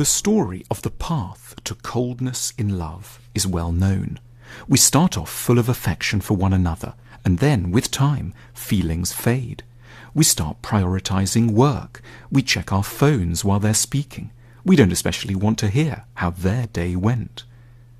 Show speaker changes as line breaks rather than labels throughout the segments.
The story of the path to coldness in love is well known. We start off full of affection for one another, and then, with time, feelings fade. We start prioritizing work. We check our phones while they're speaking. We don't especially want to hear how their day went.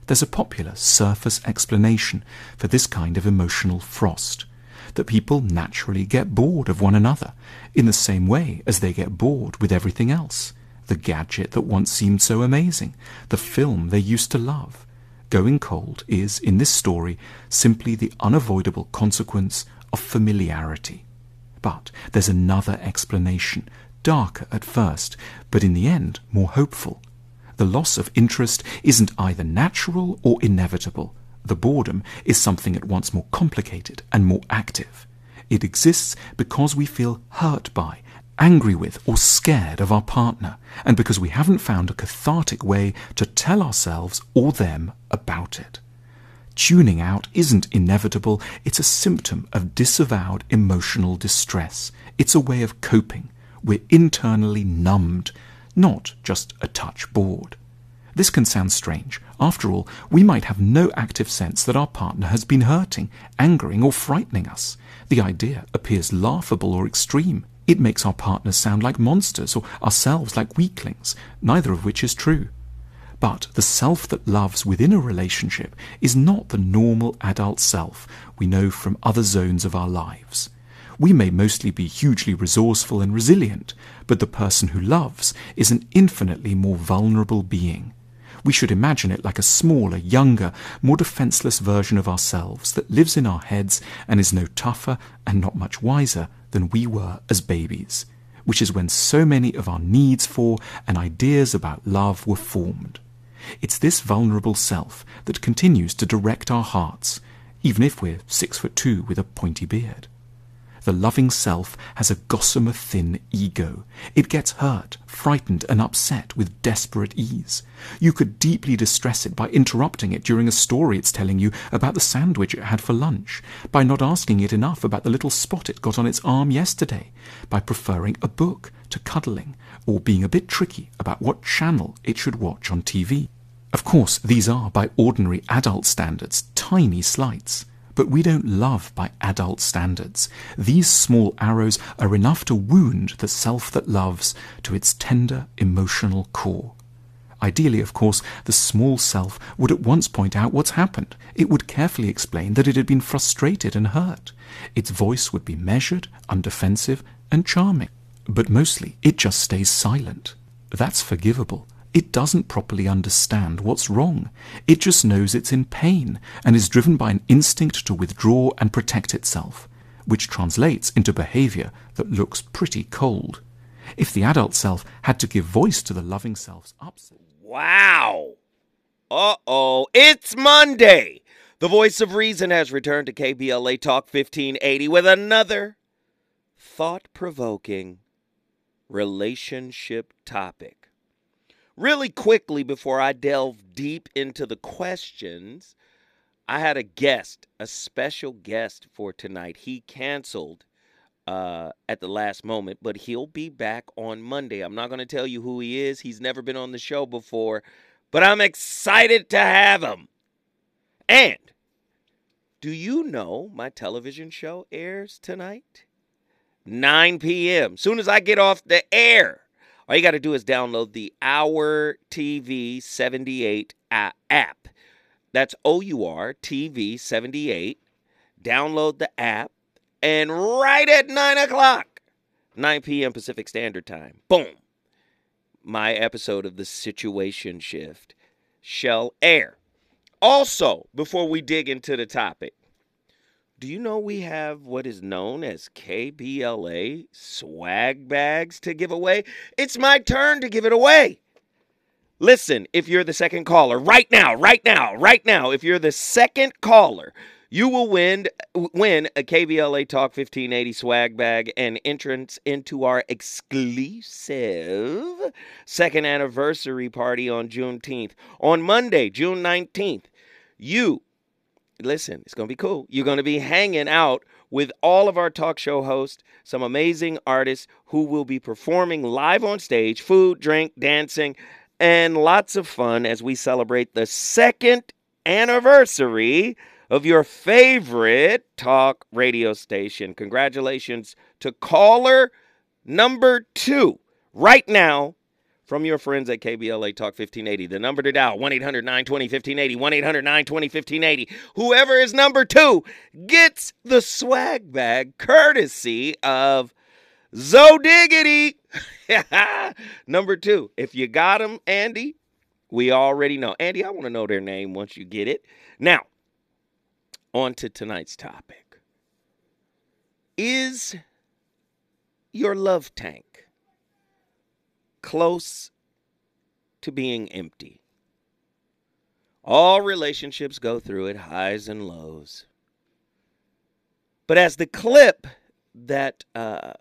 There's a popular surface explanation for this kind of emotional frost that people naturally get bored of one another in the same way as they get bored with everything else. The gadget that once seemed so amazing, the film they used to love. Going cold is, in this story, simply the unavoidable consequence of familiarity. But there's another explanation, darker at first, but in the end more hopeful. The loss of interest isn't either natural or inevitable. The boredom is something at once more complicated and more active. It exists because we feel hurt by, angry with, or scared of our partner, and because we haven't found a cathartic way to tell ourselves or them about it. Tuning out isn't inevitable, it's a symptom of disavowed emotional distress. It's a way of coping. We're internally numbed, not just a touch bored. This can sound strange. After all, we might have no active sense that our partner has been hurting, angering, or frightening us. The idea appears laughable or extreme. It makes our partners sound like monsters or ourselves like weaklings, neither of which is true. But the self that loves within a relationship is not the normal adult self we know from other zones of our lives. We may mostly be hugely resourceful and resilient, but the person who loves is an infinitely more vulnerable being. We should imagine it like a smaller, younger, more defenseless version of ourselves that lives in our heads and is no tougher and not much wiser than we were as babies, which is when so many of our needs for and ideas about love were formed. It's this vulnerable self that continues to direct our hearts, even if we're six foot two with a pointy beard. The loving self has a gossamer thin ego. It gets hurt, frightened, and upset with desperate ease. You could deeply distress it by interrupting it during a story it's telling you about the sandwich it had for lunch, by not asking it enough about the little spot it got on its arm yesterday, by preferring a book to cuddling, or being a bit tricky about what channel it should watch on TV. Of course, these are, by ordinary adult standards, tiny slights. But we don't love by adult standards. These small arrows are enough to wound the self that loves to its tender emotional core. Ideally, of course, the small self would at once point out what's happened. It would carefully explain that it had been frustrated and hurt. Its voice would be measured, undefensive, and charming. But mostly, it just stays silent. That's forgivable. It doesn't properly understand what's wrong. It just knows it's in pain and is driven by an instinct to withdraw and protect itself, which translates into behavior that looks pretty cold. If the adult self had to give voice to the loving self's upset.
Wow. Uh oh, it's Monday. The voice of reason has returned to KBLA Talk 1580 with another thought provoking relationship topic really quickly before I delve deep into the questions, I had a guest, a special guest for tonight. He canceled uh, at the last moment, but he'll be back on Monday. I'm not going to tell you who he is. He's never been on the show before, but I'm excited to have him. And do you know my television show airs tonight? 9 p.m. Soon as I get off the air. All you got to do is download the Our TV 78 app. That's O U R TV 78. Download the app, and right at 9 o'clock, 9 p.m. Pacific Standard Time, boom, my episode of The Situation Shift shall air. Also, before we dig into the topic, do you know we have what is known as KBLA swag bags to give away? It's my turn to give it away. Listen, if you're the second caller, right now, right now, right now, if you're the second caller, you will win win a KBLA Talk 1580 swag bag and entrance into our exclusive second anniversary party on Juneteenth. On Monday, June 19th, you listen, it's going to be cool. You're going to be hanging out with all of our talk show hosts, some amazing artists who will be performing live on stage, food, drink, dancing, and lots of fun as we celebrate the second anniversary of your favorite talk radio station. Congratulations to caller number two right now from your friends at KBLA Talk 1580. The number to dial 1 800 920 1580. 1 800 920 1580. Whoever is number two gets the swag bag courtesy of Zodiggity. Number two. If you got them, Andy, we already know. Andy, I want to know their name once you get it. Now, on to tonight's topic. Is your love tank close to being empty? All relationships go through it, highs and lows. But as the clip that uh,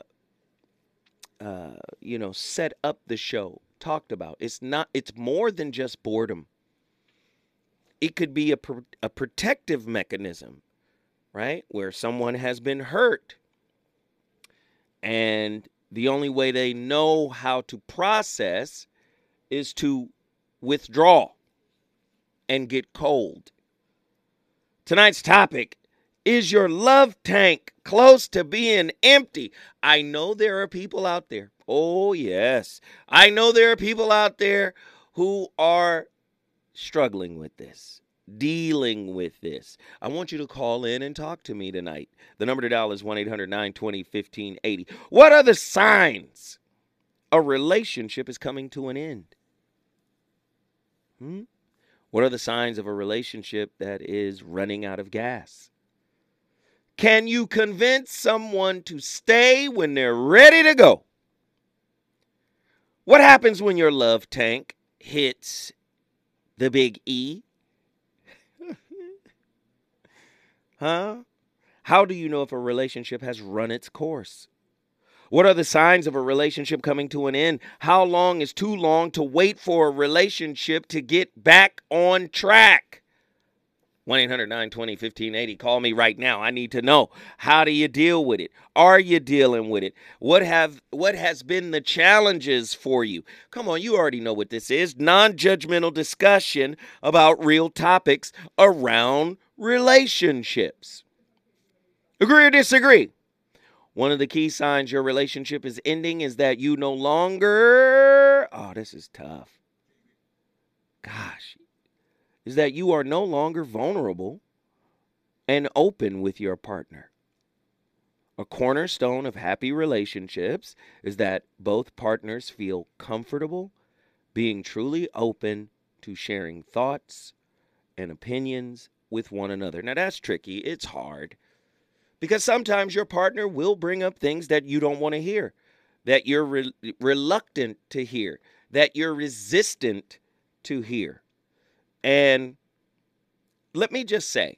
uh, you know set up the show talked about, it's not. It's more than just boredom it could be a, a protective mechanism, right? Where someone has been hurt and the only way they know how to process is to withdraw and get cold. Tonight's topic is your love tank close to being empty? I know there are people out there. Oh, yes. I know there are people out there who are struggling with this, dealing with this, I want you to call in and talk to me tonight. The number to dial is 1 800 920 1580. What are the signs a relationship is coming to an end? Hmm? What are the signs of a relationship that is running out of gas? Can you convince someone to stay when they're ready to go? What happens when your love tank hits the big E? Huh? How do you know if a relationship has run its course? What are the signs of a relationship coming to an end? How long is too long to wait for a relationship to get back on track? 1 800 920 1580. Call me right now. I need to know. How do you deal with it? Are you dealing with it? What have what has been the challenges for you? Come on, you already know what this is. Non-judgmental discussion about real topics around relationships. Agree or disagree? One of the key signs your relationship is ending is that you no longer Oh, this is tough. Gosh, is that you are no longer vulnerable and open with your partner. A cornerstone of happy relationships is that both partners feel comfortable being truly open to sharing thoughts and opinions with one another. Now, that's tricky. It's hard because sometimes your partner will bring up things that you don't want to hear, that you're re- reluctant to hear, that you're resistant to hear. And let me just say,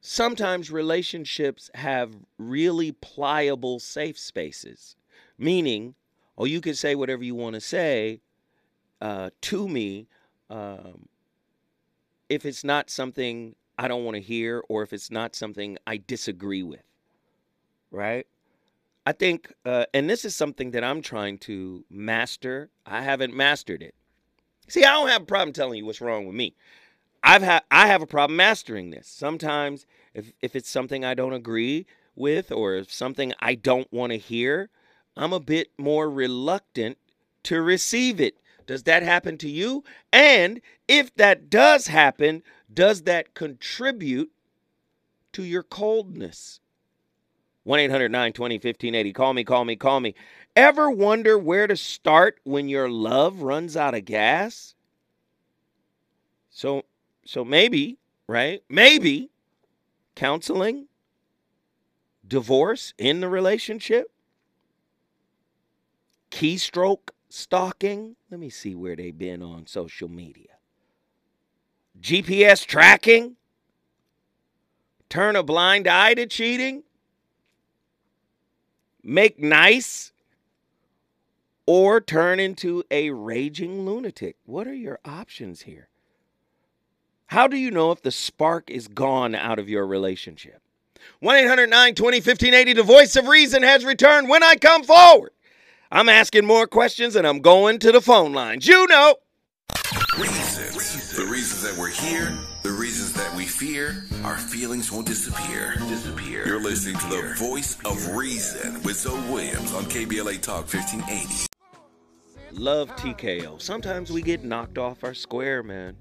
sometimes relationships have really pliable safe spaces, meaning, oh, you can say whatever you want to say uh, to me um, if it's not something I don't want to hear or if it's not something I disagree with, right? I think, uh, and this is something that I'm trying to master. I haven't mastered it. See, I don't have a problem telling you what's wrong with me. I've had I have a problem mastering this. Sometimes if if it's something I don't agree with or if something I don't want to hear, I'm a bit more reluctant to receive it. Does that happen to you? And if that does happen, does that contribute to your coldness? 1 800 920 1580. Call me, call me, call me. Ever wonder where to start when your love runs out of gas? So, so maybe, right? Maybe counseling, divorce in the relationship, keystroke stalking. Let me see where they've been on social media. GPS tracking, turn a blind eye to cheating, make nice, or turn into a raging lunatic. What are your options here? How do you know if the spark is gone out of your relationship? 1 800 920 1580, the voice of reason has returned when I come forward. I'm asking more questions and I'm going to the phone lines. You know.
Reasons. The reasons that we're here, the reasons that we fear, our feelings won't disappear. Disappear. You're listening to the voice of reason with Zoe Williams on KBLA Talk 1580.
Love TKO. Sometimes we get knocked off our square, man.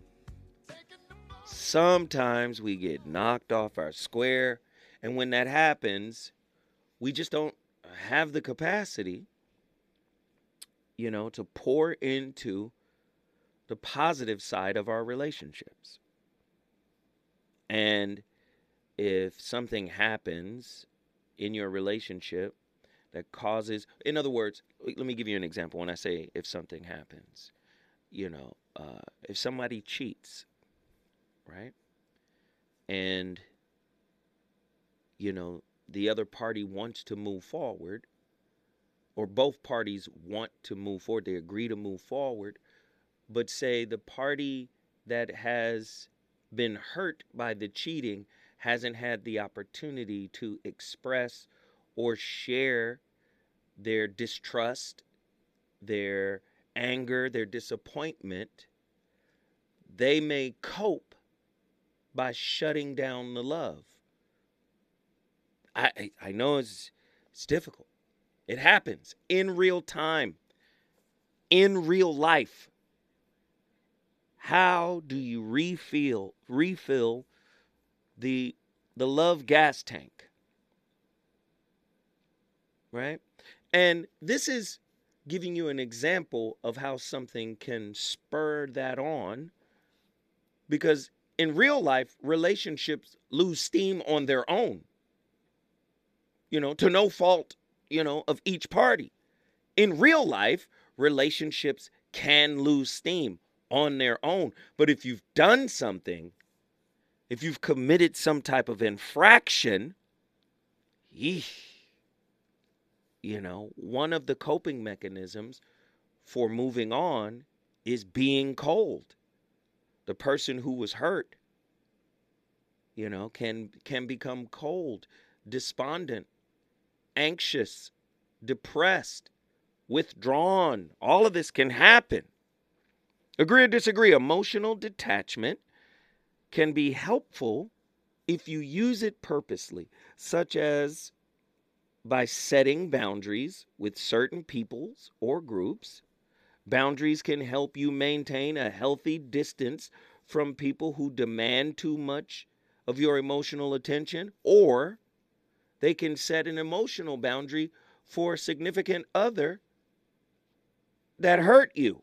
Sometimes we get knocked off our square. And when that happens, we just don't have the capacity, you know, to pour into the positive side of our relationships. And if something happens in your relationship that causes, in other words, let me give you an example when I say if something happens, you know, uh, if somebody cheats, right? And, you know, the other party wants to move forward, or both parties want to move forward, they agree to move forward, but say the party that has been hurt by the cheating hasn't had the opportunity to express or share their distrust, their anger, their disappointment, they may cope by shutting down the love. I I know it's it's difficult. It happens in real time. In real life. How do you refill refill the the love gas tank? Right? And this is giving you an example of how something can spur that on because in real life relationships lose steam on their own you know to no fault you know of each party. In real life relationships can lose steam on their own but if you've done something if you've committed some type of infraction yeesh, you know one of the coping mechanisms for moving on is being cold. The person who was hurt you know can can become cold despondent anxious depressed withdrawn. All of this can happen. Agree or disagree emotional detachment can be helpful if you use it purposely such as by setting boundaries with certain peoples or groups. Boundaries can help you maintain a healthy distance from people who demand too much of your emotional attention, or they can set an emotional boundary for a significant other that hurt you,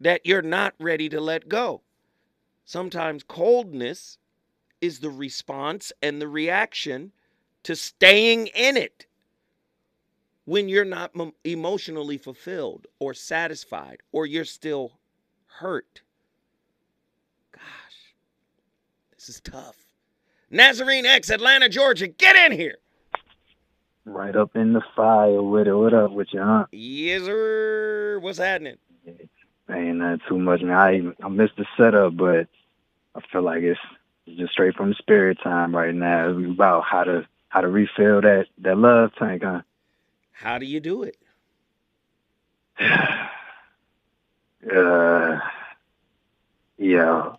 that you're not ready to let go. Sometimes coldness is the response and the reaction to staying in it when you're not emotionally fulfilled or satisfied or you're still hurt. Gosh, this is tough. Nazarene X, Atlanta, Georgia, get in here.
Right up in the fire with it. What up with you, huh?
Yes, sir. What's happening?
Ain't not too much, man. I I missed the setup, but I feel like it's, just straight from the spirit time right now. It's about how to how to refill that that love tank, huh?
How do you do it?
uh, yeah,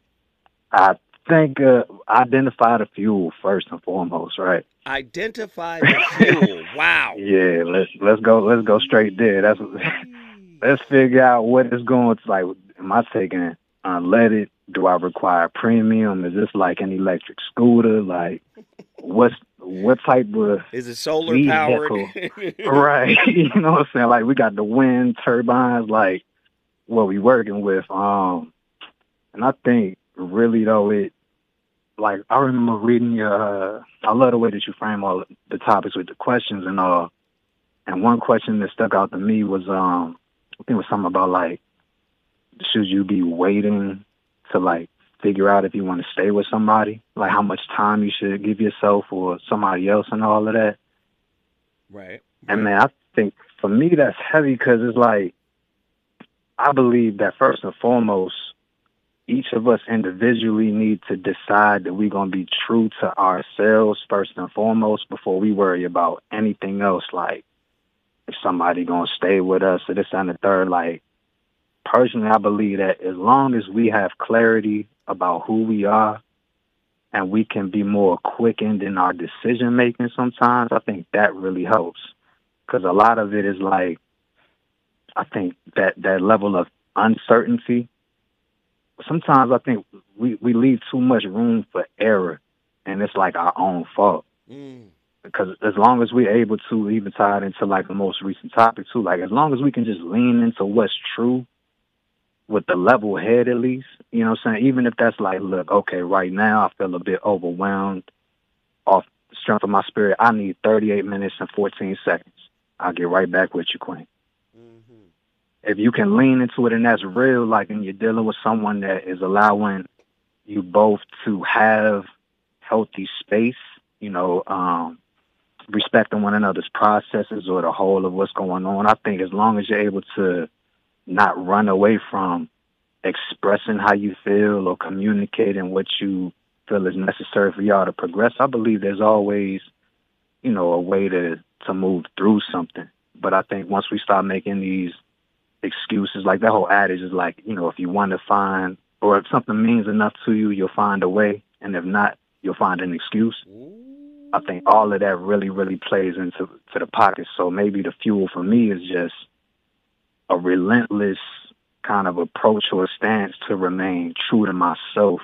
I think uh, identify the fuel first and foremost, right?
Identify the fuel. wow.
Yeah, let's let's go let's go straight there. That's let's figure out what it's going to like. Am I taking unleaded? Do I require premium? Is this like an electric scooter? Like, what's what type of
Is it solar powered?
right? you know what I'm saying? Like, we got the wind turbines. Like, what we working with? Um, and I think really though it like I remember reading your. Uh, I love the way that you frame all the topics with the questions and all. And one question that stuck out to me was, um, I think it was something about like, should you be waiting to like figure out if you want to stay with somebody, like how much time you should give yourself or somebody else and all of that.
right.
And man, I think for me that's heavy because it's like I believe that first and foremost, each of us individually need to decide that we're gonna be true to ourselves first and foremost before we worry about anything else. Like if somebody gonna stay with us or this and the third. Like personally, I believe that as long as we have clarity about who we are and we can be more quickened in our decision making sometimes, I think that really helps. Because a lot of it is like, I think that that level of uncertainty. Sometimes I think we we leave too much room for error, and it's like our own fault.
Mm.
Because as long as we're able to even tie it into like the most recent topic too, like as long as we can just lean into what's true with the level head at least, you know what I'm saying? Even if that's like, look, okay, right now I feel a bit overwhelmed off the strength of my spirit. I need 38 minutes and 14 seconds. I'll get right back with you, Queen. If you can lean into it and that's real, like, and you're dealing with someone that is allowing you both to have healthy space, you know, um, respecting one another's processes or the whole of what's going on. I think as long as you're able to not run away from expressing how you feel or communicating what you feel is necessary for y'all to progress, I believe there's always, you know, a way to to move through something. But I think once we start making these excuses, like that whole adage is like, you know, if you want to find or if something means enough to you, you'll find a way, and if not, you'll find an excuse. I think all of that really, really plays into to the pocket. So maybe the fuel for me is just a relentless kind of approach or stance to remain true to myself.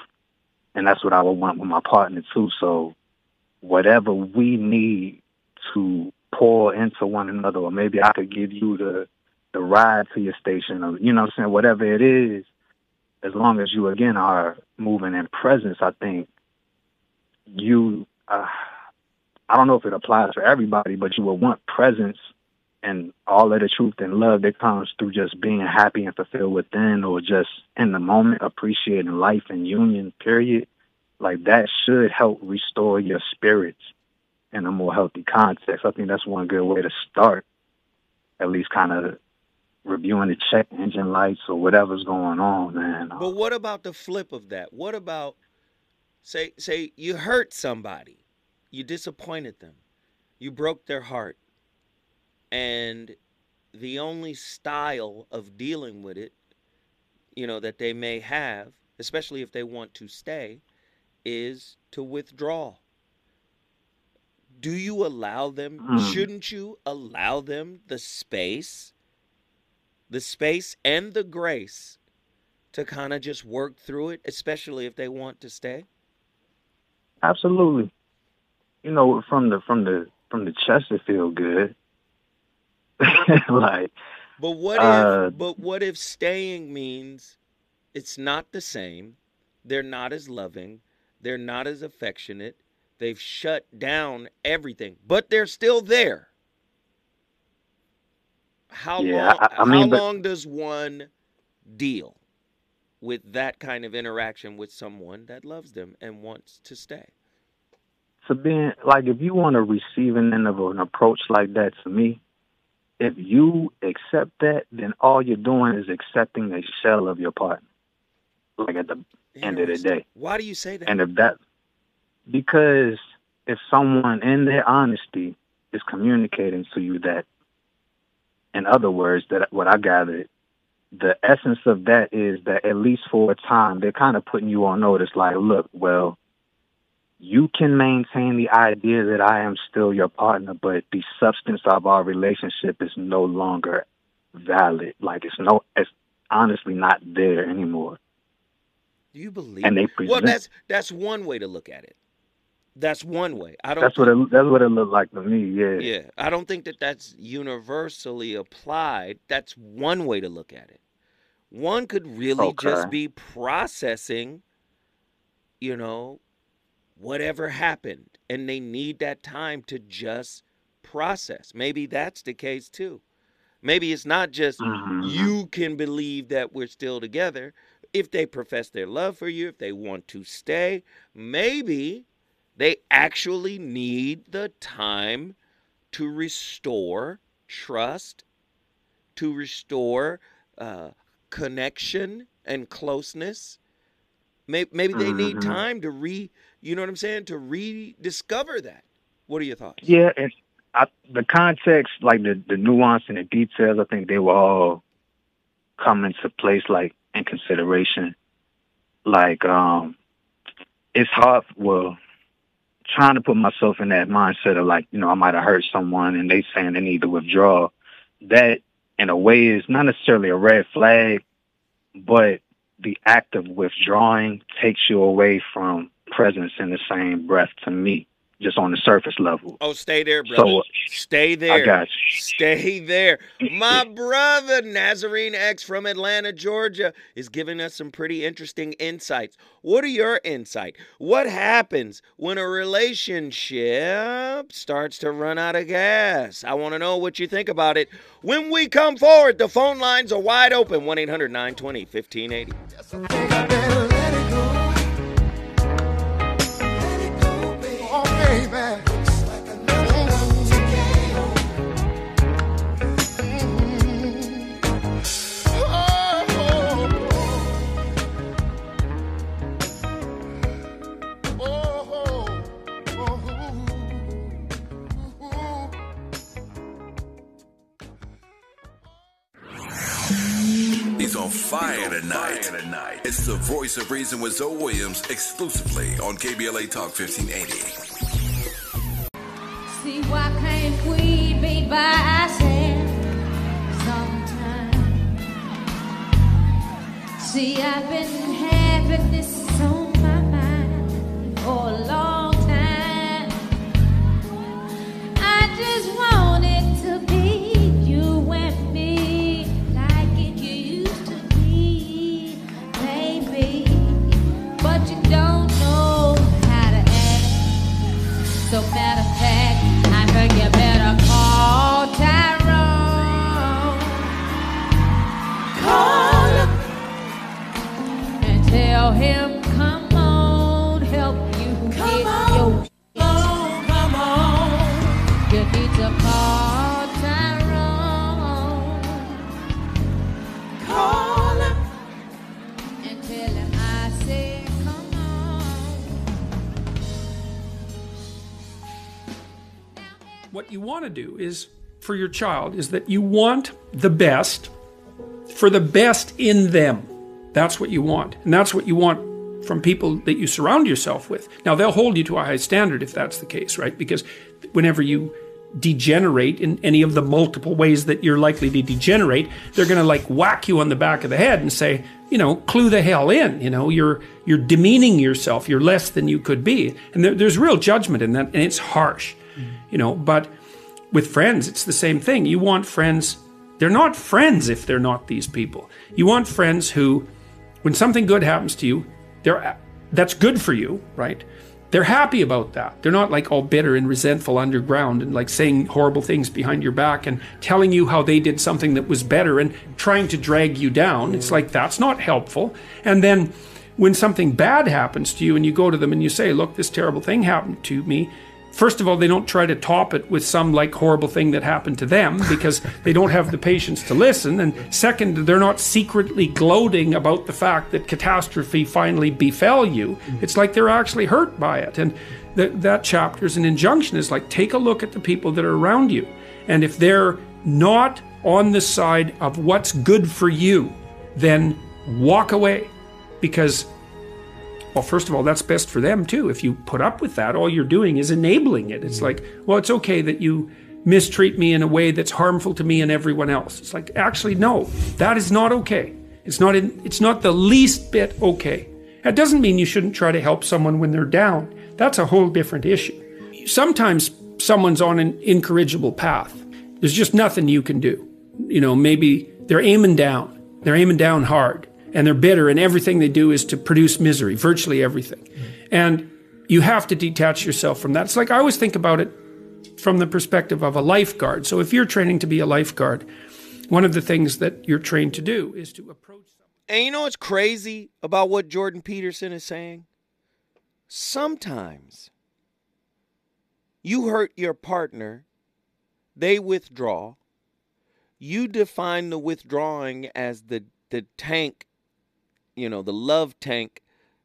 And that's what I would want with my partner too. So whatever we need to pour into one another, or maybe I could give you the the ride to your station or you know I'm saying, whatever it is, as long as you again are moving in presence, I think you uh, I don't know if it applies for everybody, but you will want presence and all of the truth and love that comes through just being happy and fulfilled within or just in the moment appreciating life and union, period. Like that should help restore your spirits in a more healthy context. I think that's one good way to start, at least kind of reviewing the check engine lights or whatever's going on, man.
But what about the flip of that? What about say say you hurt somebody, you disappointed them, you broke their heart, and the only style of dealing with it, you know, that they may have, especially if they want to stay, is to withdraw. Do you allow them?
Hmm.
Shouldn't you allow them the space, the space and the grace to kind of just work through it, especially if they want to stay?
Absolutely. You know, from the from the from the chest it feel good. like
But what
Uh,
if but what if staying means it's not the same, they're not as loving, they're not as affectionate, they've shut down everything, but they're still there. How
Yeah,
long
I- I
how
but-
long does one deal with that kind of interaction with someone that loves them and wants to stay?
to being like if you want a receiving end of an approach like that to me, if you accept that, then all you're doing is accepting a shell of your partner. Like at the end of the day.
Why do you say that?
And if that because if someone in their honesty is communicating to you that in other words, that what I gathered, the essence of that is that at least for a time they're kind of putting you on notice like, look, well, you can maintain the idea that I am still your partner, but the substance of our relationship is no longer valid. Like it's no, it's honestly not there anymore.
do you believe
And they present- Well,
that's that's one way to look at it. That's one way. I don't
that's what it, that's what it looked like to me. Yeah.
Yeah, I don't think that that's universally applied. That's one way to look at it. One could really just be processing, you know, whatever happened, and they need that time to just process. Maybe that's the case too. Maybe it's not just
Mhm.
you can believe that we're still together. If they profess their love for you, if they want to stay, maybe they actually need the time to restore trust, to restore uh, connection and closeness. Maybe, maybe they need
Mhm.
time to re, you know what I'm saying, to rediscover that. What are your thoughts?
Yeah, and I, the context, like the the nuance and the details, I think they will all come into place, like in consideration. Like, um, it's hard. Well, trying to put myself in that mindset of like, you know, I might have hurt someone and they saying they need to withdraw. That, in a way, is not necessarily a red flag, but the act of withdrawing takes you away from presence in the same breath to me just on the surface level.
Oh, stay there, brother. So, stay there. I
got you.
Stay there. My brother, Nazarene X from Atlanta, Georgia, is giving us some pretty interesting insights. What are your insight? What happens when a relationship starts to run out of gas? I want to know what you think about it. When we come forward, the phone lines are wide open 1 800 920 1580.
Fire tonight. tonight. It's the voice of reason with Zoe Williams exclusively on KBLA Talk 1580.
See, why can't we be by ourselves sometime? See, I've been having this on my mind for a long time. I just wanted So matter
want to do is for your child is that you want the best for the best in them. That's what you want. And that's what you want from people that you surround yourself with. Now, they'll hold you to a high standard if that's the case, right? Because whenever you degenerate in any of the multiple ways that you're likely to degenerate, they're going to like whack you on the back of the head and say, you know, clue the hell in. You know, you're you're demeaning yourself. You're less than you could be, and there, there's real judgment in that, and it's harsh. You know, but with friends, it's the same thing. You want friends. They're not friends if they're not these people. You want friends who, when something good happens to you, they're that's good for you, right? They're happy about that. They're not like all bitter and resentful underground and like saying horrible things behind your back and telling you how they did something that was better and trying to drag you down. It's like that's not helpful. And then when something bad happens to you and you go to them and you say, Look, this terrible thing happened to me. First of all, they don't try to top it with some like horrible thing that happened to them because they don't have the patience to listen. And second, they're not secretly gloating about the fact that catastrophe finally befell you. It's like they're actually hurt by it. And th- that chapter is an injunction is like take a look at the people that are around you. And if they're not on the side of what's good for you, then walk away because well, first of all, that's best for them too. If you put up with that, all you're doing is enabling it. It's like, well, it's okay that you mistreat me in a way that's harmful to me and everyone else. It's like, actually, no, that is not okay. It's not in, it's not the least bit okay. That doesn't mean you shouldn't try to help someone when they're down. That's a whole different issue. Sometimes someone's on an incorrigible path. There's just nothing you can do. You know, maybe they're aiming down. They're aiming down hard and they're bitter and everything they do is to produce misery, virtually everything. And you have to detach yourself from that. It's like I always think about it from the perspective of a lifeguard. So if you're training to be a lifeguard, one of the things that you're trained to do is to approach.
And you know what's crazy about what Jordan Peterson is saying? Sometimes you hurt your partner, they withdraw. You define the withdrawing as the, the tank, you know, the love tank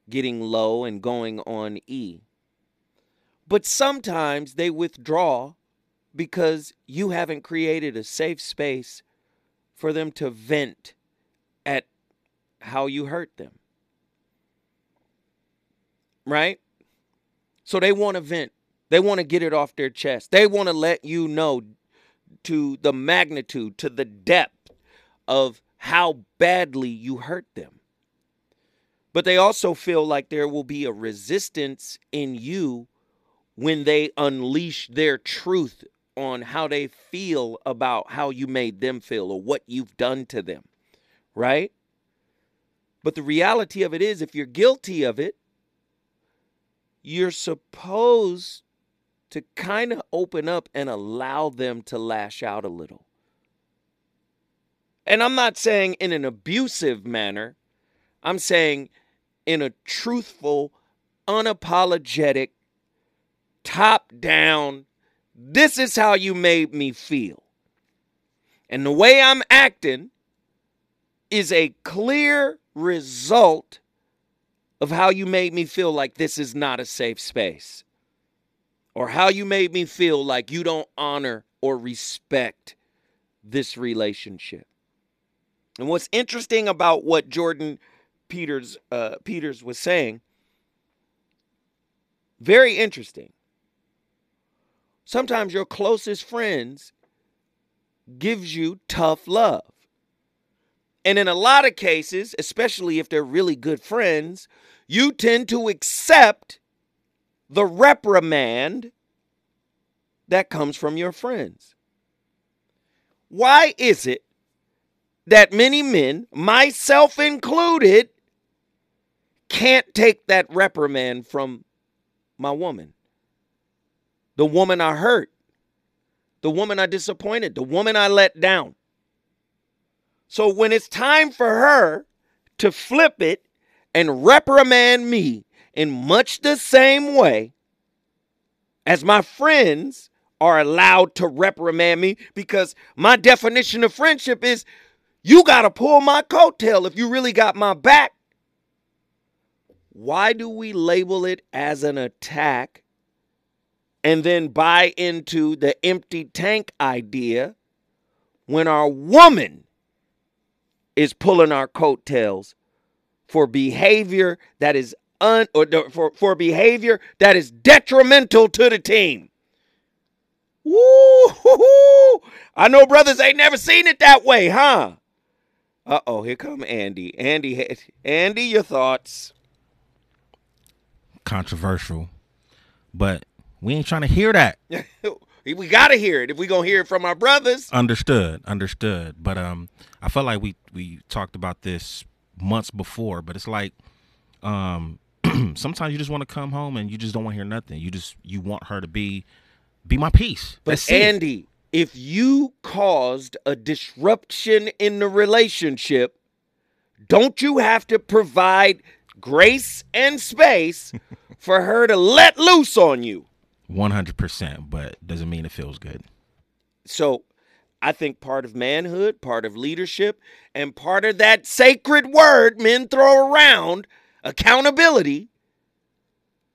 getting low and going on E. But sometimes they withdraw because you haven't created a safe space for them to vent at how you hurt them. Right? So they want to vent. They want to get it off their chest. They want to let you know to the magnitude, to the depth of how badly you hurt them. But they also feel like there will be a resistance in you when they unleash their truth on how they feel about how you made them feel or what you've done to them, right? But the reality of it is, if you're guilty of it, you're supposed to kind of open up and allow them to lash out a little. And I'm not saying in an abusive manner, I'm saying in a truthful, unapologetic, top down, this is how you made me feel. And the way I'm acting is a clear result of how you made me feel like this is not a safe space. Or how you made me feel like you don't honor or respect this relationship. And what's interesting about what Jordan Peters uh, Peters was saying, very interesting. Sometimes your closest friends gives you tough love. And in a lot of cases, especially if they're really good friends, you tend to accept the reprimand that comes from your friends. Why is it that many men, myself included, can't take that reprimand from my woman? The woman I hurt, the woman I disappointed, the woman I let down. So when it's time for her to flip it and reprimand me in much the same way as my friends are allowed to reprimand me, because my definition of friendship is you got to pull my coattail if you really got my back. Why do we label it as an attack and then buy into the empty tank idea when our woman is pulling our coattails for behavior that is un or for, for behavior that is detrimental to the team. Woo! I know brothers ain't never seen it that way, huh? Uh oh, here come Andy. Andy, Andy, your thoughts?
Controversial, but we ain't trying to hear that.
we gotta hear it if we gonna hear it from our brothers.
Understood, understood. But um, I felt like we we talked about this months before, but it's like um, sometimes you just want to come home and you just don't want to hear nothing. You just you want her to be be my peace.
But
That's it.
Andy, if you caused a disruption in the relationship, don't you have to provide grace and space for her to let loose on you?
One hundred percent, but doesn't mean it feels good.
So I think part of manhood, part of leadership, and part of that sacred word men throw around, accountability,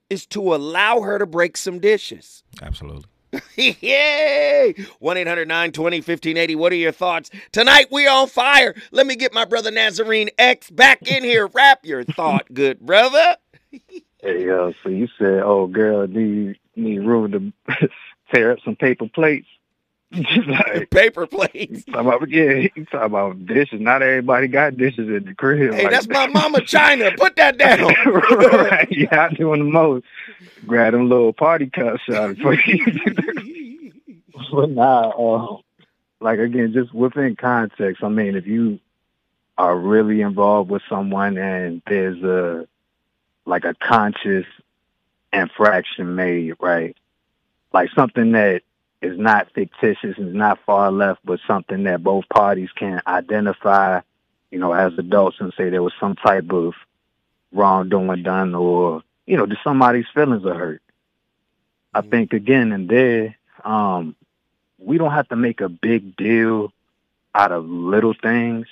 is to allow her to break some dishes.
Absolutely.
Yay! 1 800 920 1580. What are your thoughts? Tonight we on fire. Let me get my brother Nazarene X back in here. Wrap your thought, good brother.
Hey, uh, so you said, oh, girl, need need room to tear up some paper plates. like,
Paper plates.
talk about, yeah, you talk about dishes. Not everybody got dishes in the crib.
Hey,
like
that's my mama China. Put that down.
right, yeah, I'm doing the most. Grab them little party cups out for you. but nah, uh, like again, just within context. I mean, if you are really involved with someone and there's a like a conscious infraction made, right? Like something that is not fictitious is not far left, but something that both parties can identify, you know, as adults and say there was some type of wrongdoing done or, you know, just somebody's feelings are hurt. I think again and there, um, we don't have to make a big deal out of little things.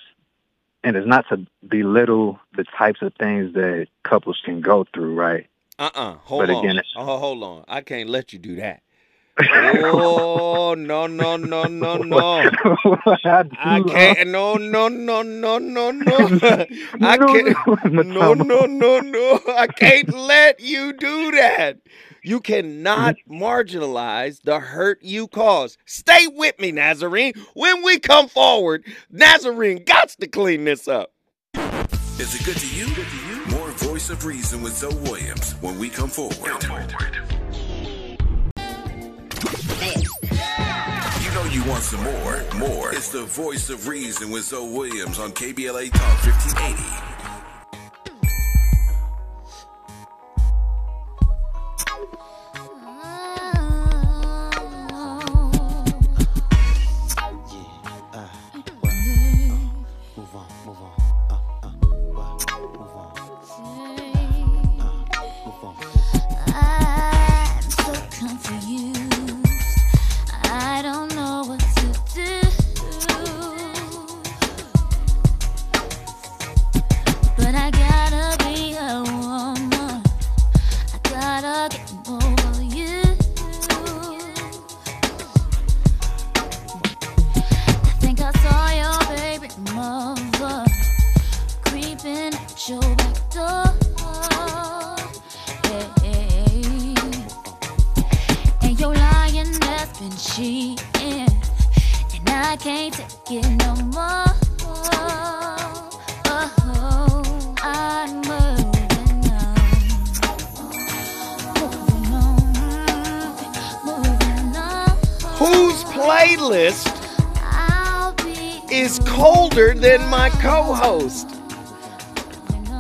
And it's not to belittle the types of things that couples can go through, right?
Uh-uh. Hold
But
on.
again,
oh, hold on. I can't let you do that. Oh no no no no no!
I,
can't. No no no no no no! I can't.
no,
No no no no! I can't let you do that. You cannot marginalize the hurt you cause. Stay with me, Nazarene. When we come forward, Nazarene got to clean this up.
Is it good to you? More Voice of Reason with Zoe Williams when we come forward. You know you want some more. More. It's the Voice of Reason with Zoe Williams on KBLA Talk 1580.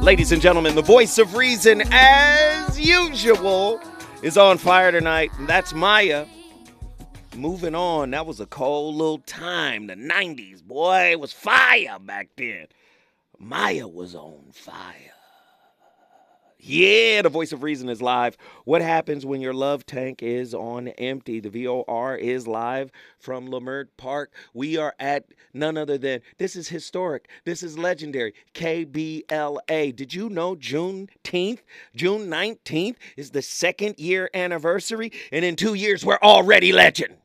Ladies and gentlemen, the voice of reason, as usual, is on fire tonight. That's Maya. Moving on, that was a cold little time. The 90s, boy, it was fire back then. Maya was on fire. Yeah, the voice of reason is live. What happens when your love tank is on empty? The VOR is live from Leimert Park. We are at none other than this is historic. This is legendary. KBLA. Did you know Juneteenth, June 19th is the second year anniversary? And in two years, we're already legend.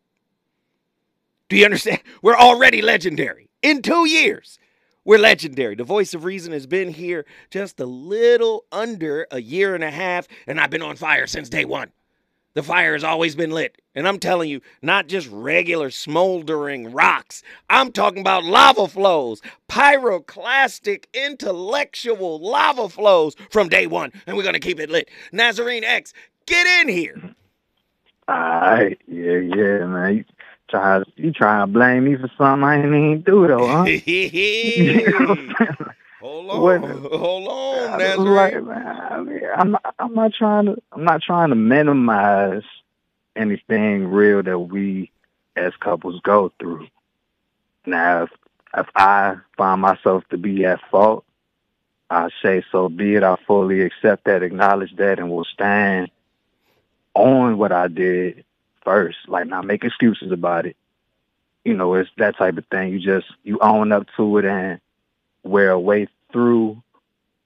Do you understand? We're already legendary. In two years. We're legendary. The voice of reason has been here just a little under a year and a half, and I've been on fire since day one. The fire has always been lit. And I'm telling you, not just regular smoldering rocks. I'm talking about lava flows, pyroclastic, intellectual lava flows from day one. And we're going to keep it lit. Nazarene X, get in here.
Alright, yeah, yeah, man. You try, you try to blame me for something I ain't even do though, huh? You know
hold on.
What-
Hold on,
I like, man, I mean, I'm not, I'm not trying to, I'm not trying to minimize anything real that we as couples go through. Now, if, if I find myself to be at fault, I say so be it. I fully accept that, acknowledge that, and will stand on what I did first. Like, not make excuses about it. You know, it's that type of thing. You just you own up to it and wear a way through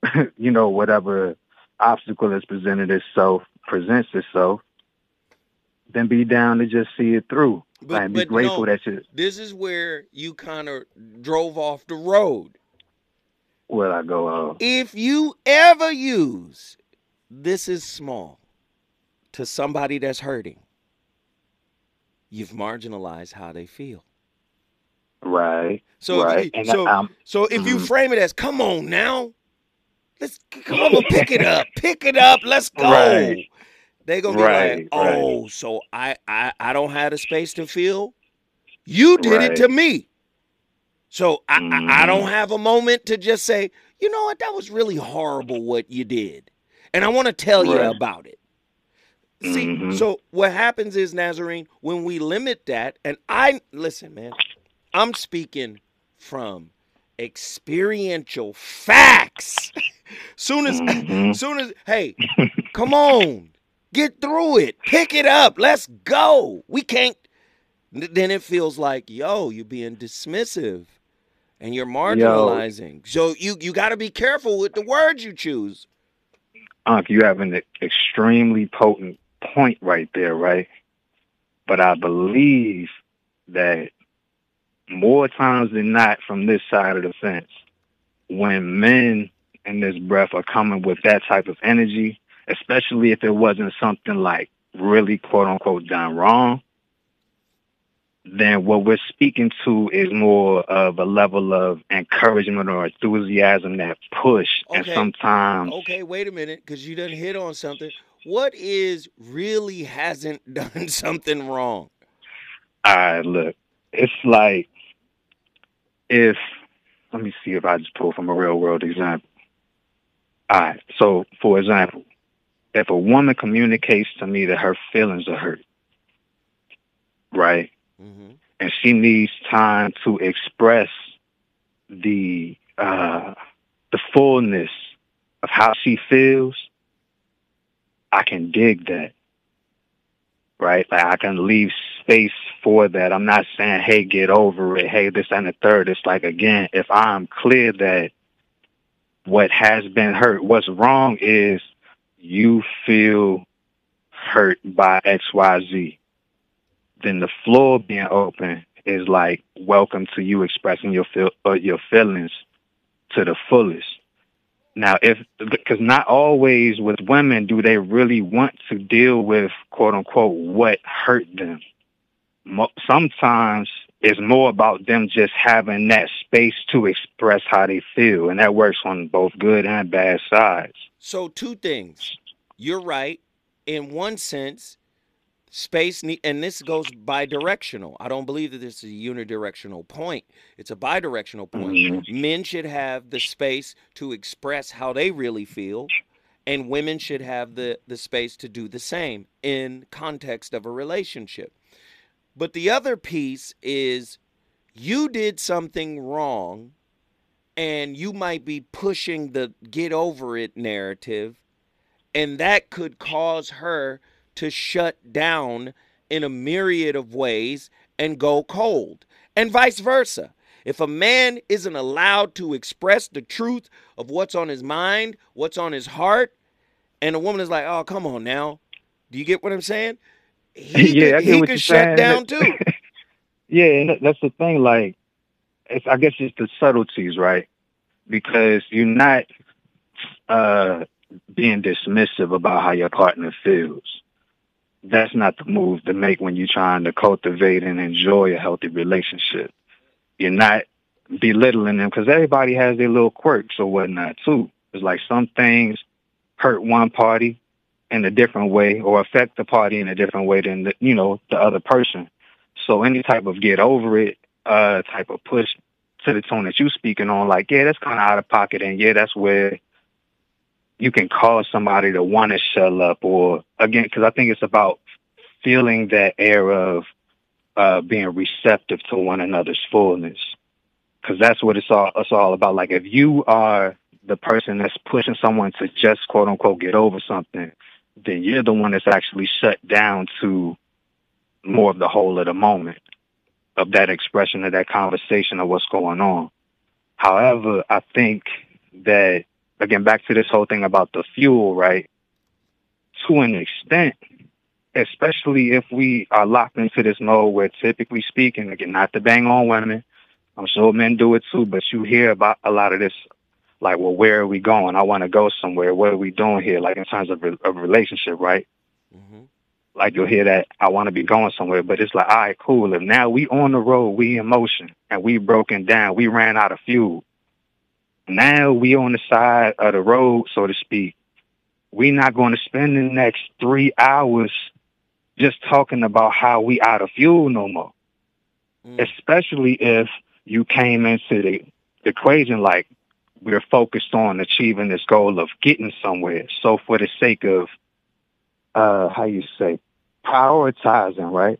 you know, whatever obstacle that's presented itself presents itself, then be down to just see it through.
But-
and be
but
grateful
no.
that you
This is where you kind of drove off the road.
where I go, uh,
If you ever use this is small to somebody that's hurting, you've marginalized how they feel.
right,
So,
right.
if,
And
so,
I'm,
so if you
Mhm.
frame it as, "Come on now, let's come on, pick it up, pick it up, let's go,"
Right.
they gonna be
Right,
like, "Oh, so I, I, I don't have the space to feel. You did it to me, so I, I, I
Mhm.
don't have a moment to just say, you know what, that was really horrible what you did, and I want to tell you about it." See,
Mhm.
so what happens is Nazarene when we limit that, and I listen, man, I'm speaking from experiential facts. soon as,
Mhm.
soon as, hey, come on, get through it, pick it up, let's go. We can't. Then it feels like, yo, you're being dismissive, and you're marginalizing. So you you got to be careful with the words you choose.
Unc, you have an extremely potent point right there, right? But I believe that more times than not from this side of the fence, when men in this breath are coming with that type of energy, especially if it wasn't something like really quote unquote done wrong, then what we're speaking to is more of a level of encouragement or enthusiasm, that push. And
Okay.
sometimes,
Okay, wait a minute, because you done hit on something. What is really hasn't done something wrong?
all right, look, it's like if, let me see if I just pull from a real world example. All right, so for example, if a woman communicates to me that her feelings are hurt, right?
hmm
and she needs time to express the uh the fullness of how she feels, I can dig that. Right? Like I can leave space for that. I'm not saying, hey, get over it, hey, this and the third. It's like again, if I'm clear that what has been hurt, what's wrong is you feel hurt by XYZ then the floor being open is like welcome to you expressing your feel uh, your feelings to the fullest. Now, if because not always with women do they really want to deal with quote unquote what hurt them. Sometimes it's more about them just having that space to express how they feel, and that works on both good and bad sides.
So two things. You're right. In one sense, space need, and this goes bidirectional. I don't believe that this is a unidirectional point. It's a bidirectional point.
Mhm.
Men should have the space to express how they really feel, and women should have the the space to do the same in context of a relationship. But the other piece is you did something wrong and you might be pushing the get over it narrative and that could cause her to shut down in a myriad of ways and go cold and vice versa if a man isn't allowed to express the truth of what's on his mind what's on his heart and a woman is like oh come on now do you get what i'm saying he
Yeah, I
could, he could shut
saying.
down too
Yeah, and that's the thing. Like, it's I guess it's the subtleties, right? Because you're not uh being dismissive about how your partner feels. That's not the move to make when you're trying to cultivate and enjoy a healthy relationship. You're not belittling them because everybody has their little quirks or whatnot too. It's like some things hurt one party in a different way or affect the party in a different way than the, you know the other person. So any type of get over it, uh, type of push to the tone that you're speaking on, like, yeah, that's kind of out of pocket, and yeah, that's where you can cause somebody to want to shell up, or again, because I think it's about feeling that air of uh, being receptive to one another's fullness, because that's what it's all it's all about. Like, if you are the person that's pushing someone to just quote unquote get over something, then you're the one that's actually shut down to more of the whole of the moment of that expression of that conversation of what's going on. However, I think that again back to this whole thing about the fuel, right? To an extent, especially if we are locked into this mode where typically speaking, again, not to bang on women, I'm sure men do it too, but you hear about a lot of this like, well, where are we going? I want to go somewhere. What are we doing here? Like in terms of a, relationship, right?
hmm
like you'll hear that I want to be going somewhere, but it's like, all right, cool. If now we on the road, we in motion, and we broken down, we ran out of fuel. Now we on the side of the road, so to speak. We're not going to spend the next three hours just talking about how we out of fuel no more.
Mm.
Especially if you came into the equation like we're focused on achieving this goal of getting somewhere. So for the sake of uh how you say prioritizing, right?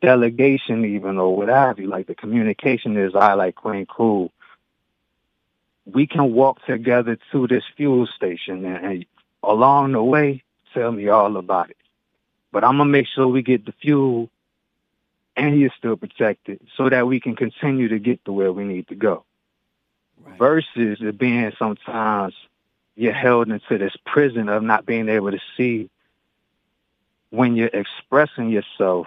Delegation even or what have you, like the communication is I like Queen Cool. We can walk together to this fuel station and, and along the way tell me all about it. But I'm gonna make sure we get the fuel and you're still protected so that we can continue to get to where we need to go.
Right.
versus it being sometimes you're held into this prison of not being able to see when you're expressing yourself,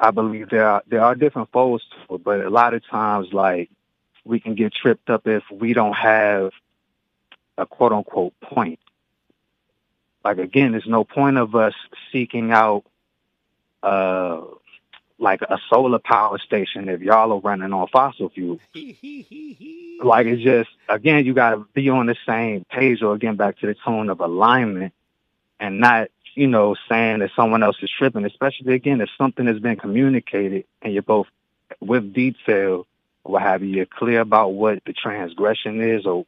I believe there are there are different folds to it, but a lot of times like we can get tripped up if we don't have a quote unquote point. Like again, there's no point of us seeking out uh like a solar power station if y'all are running on fossil fuels. like it's just again you gotta be on the same page or again back to the tone of alignment and not, you know, saying that someone else is tripping, especially again if something has been communicated and you're both with detail or what have you, you're clear about what the transgression is or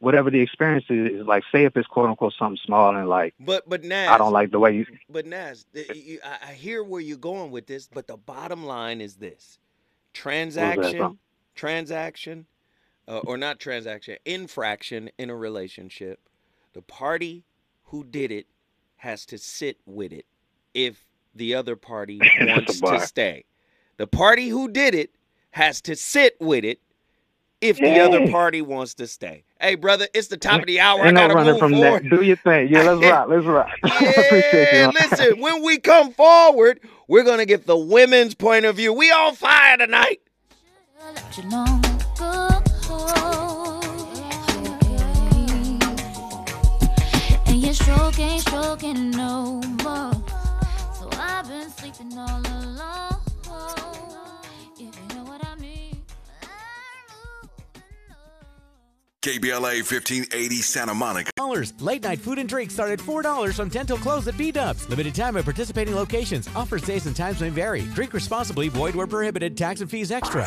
whatever the experience is, like say if it's quote unquote something small and like
But but Nas,
I don't like the way you
But Nas, you- I I hear where you're going with this, but the bottom line is this: transaction, transaction, uh, or not transaction, infraction in a relationship. The party who did it has to sit with it if the other party wants to stay. The party who did it has to sit with it if the other party wants to stay. Hey, brother, it's the top of the hour. I
ain't no
gotta
running
move
from
forward.
that. Do your thing. Yeah, let's rock. Let's rock. I appreciate you.
Yeah, listen, when we come forward, we're going to get the women's point of view. We on fire tonight.
Ain't stroking no more. So I've been sleeping all alone. If you know what I mean.
KBLA 1580 Santa Monica.
dollars. Late night food and drinks start at four dollars from 10 till close at B Dubs. Limited time at participating locations. Offers days and times may vary. Drink responsibly. Void where prohibited. Tax and fees extra.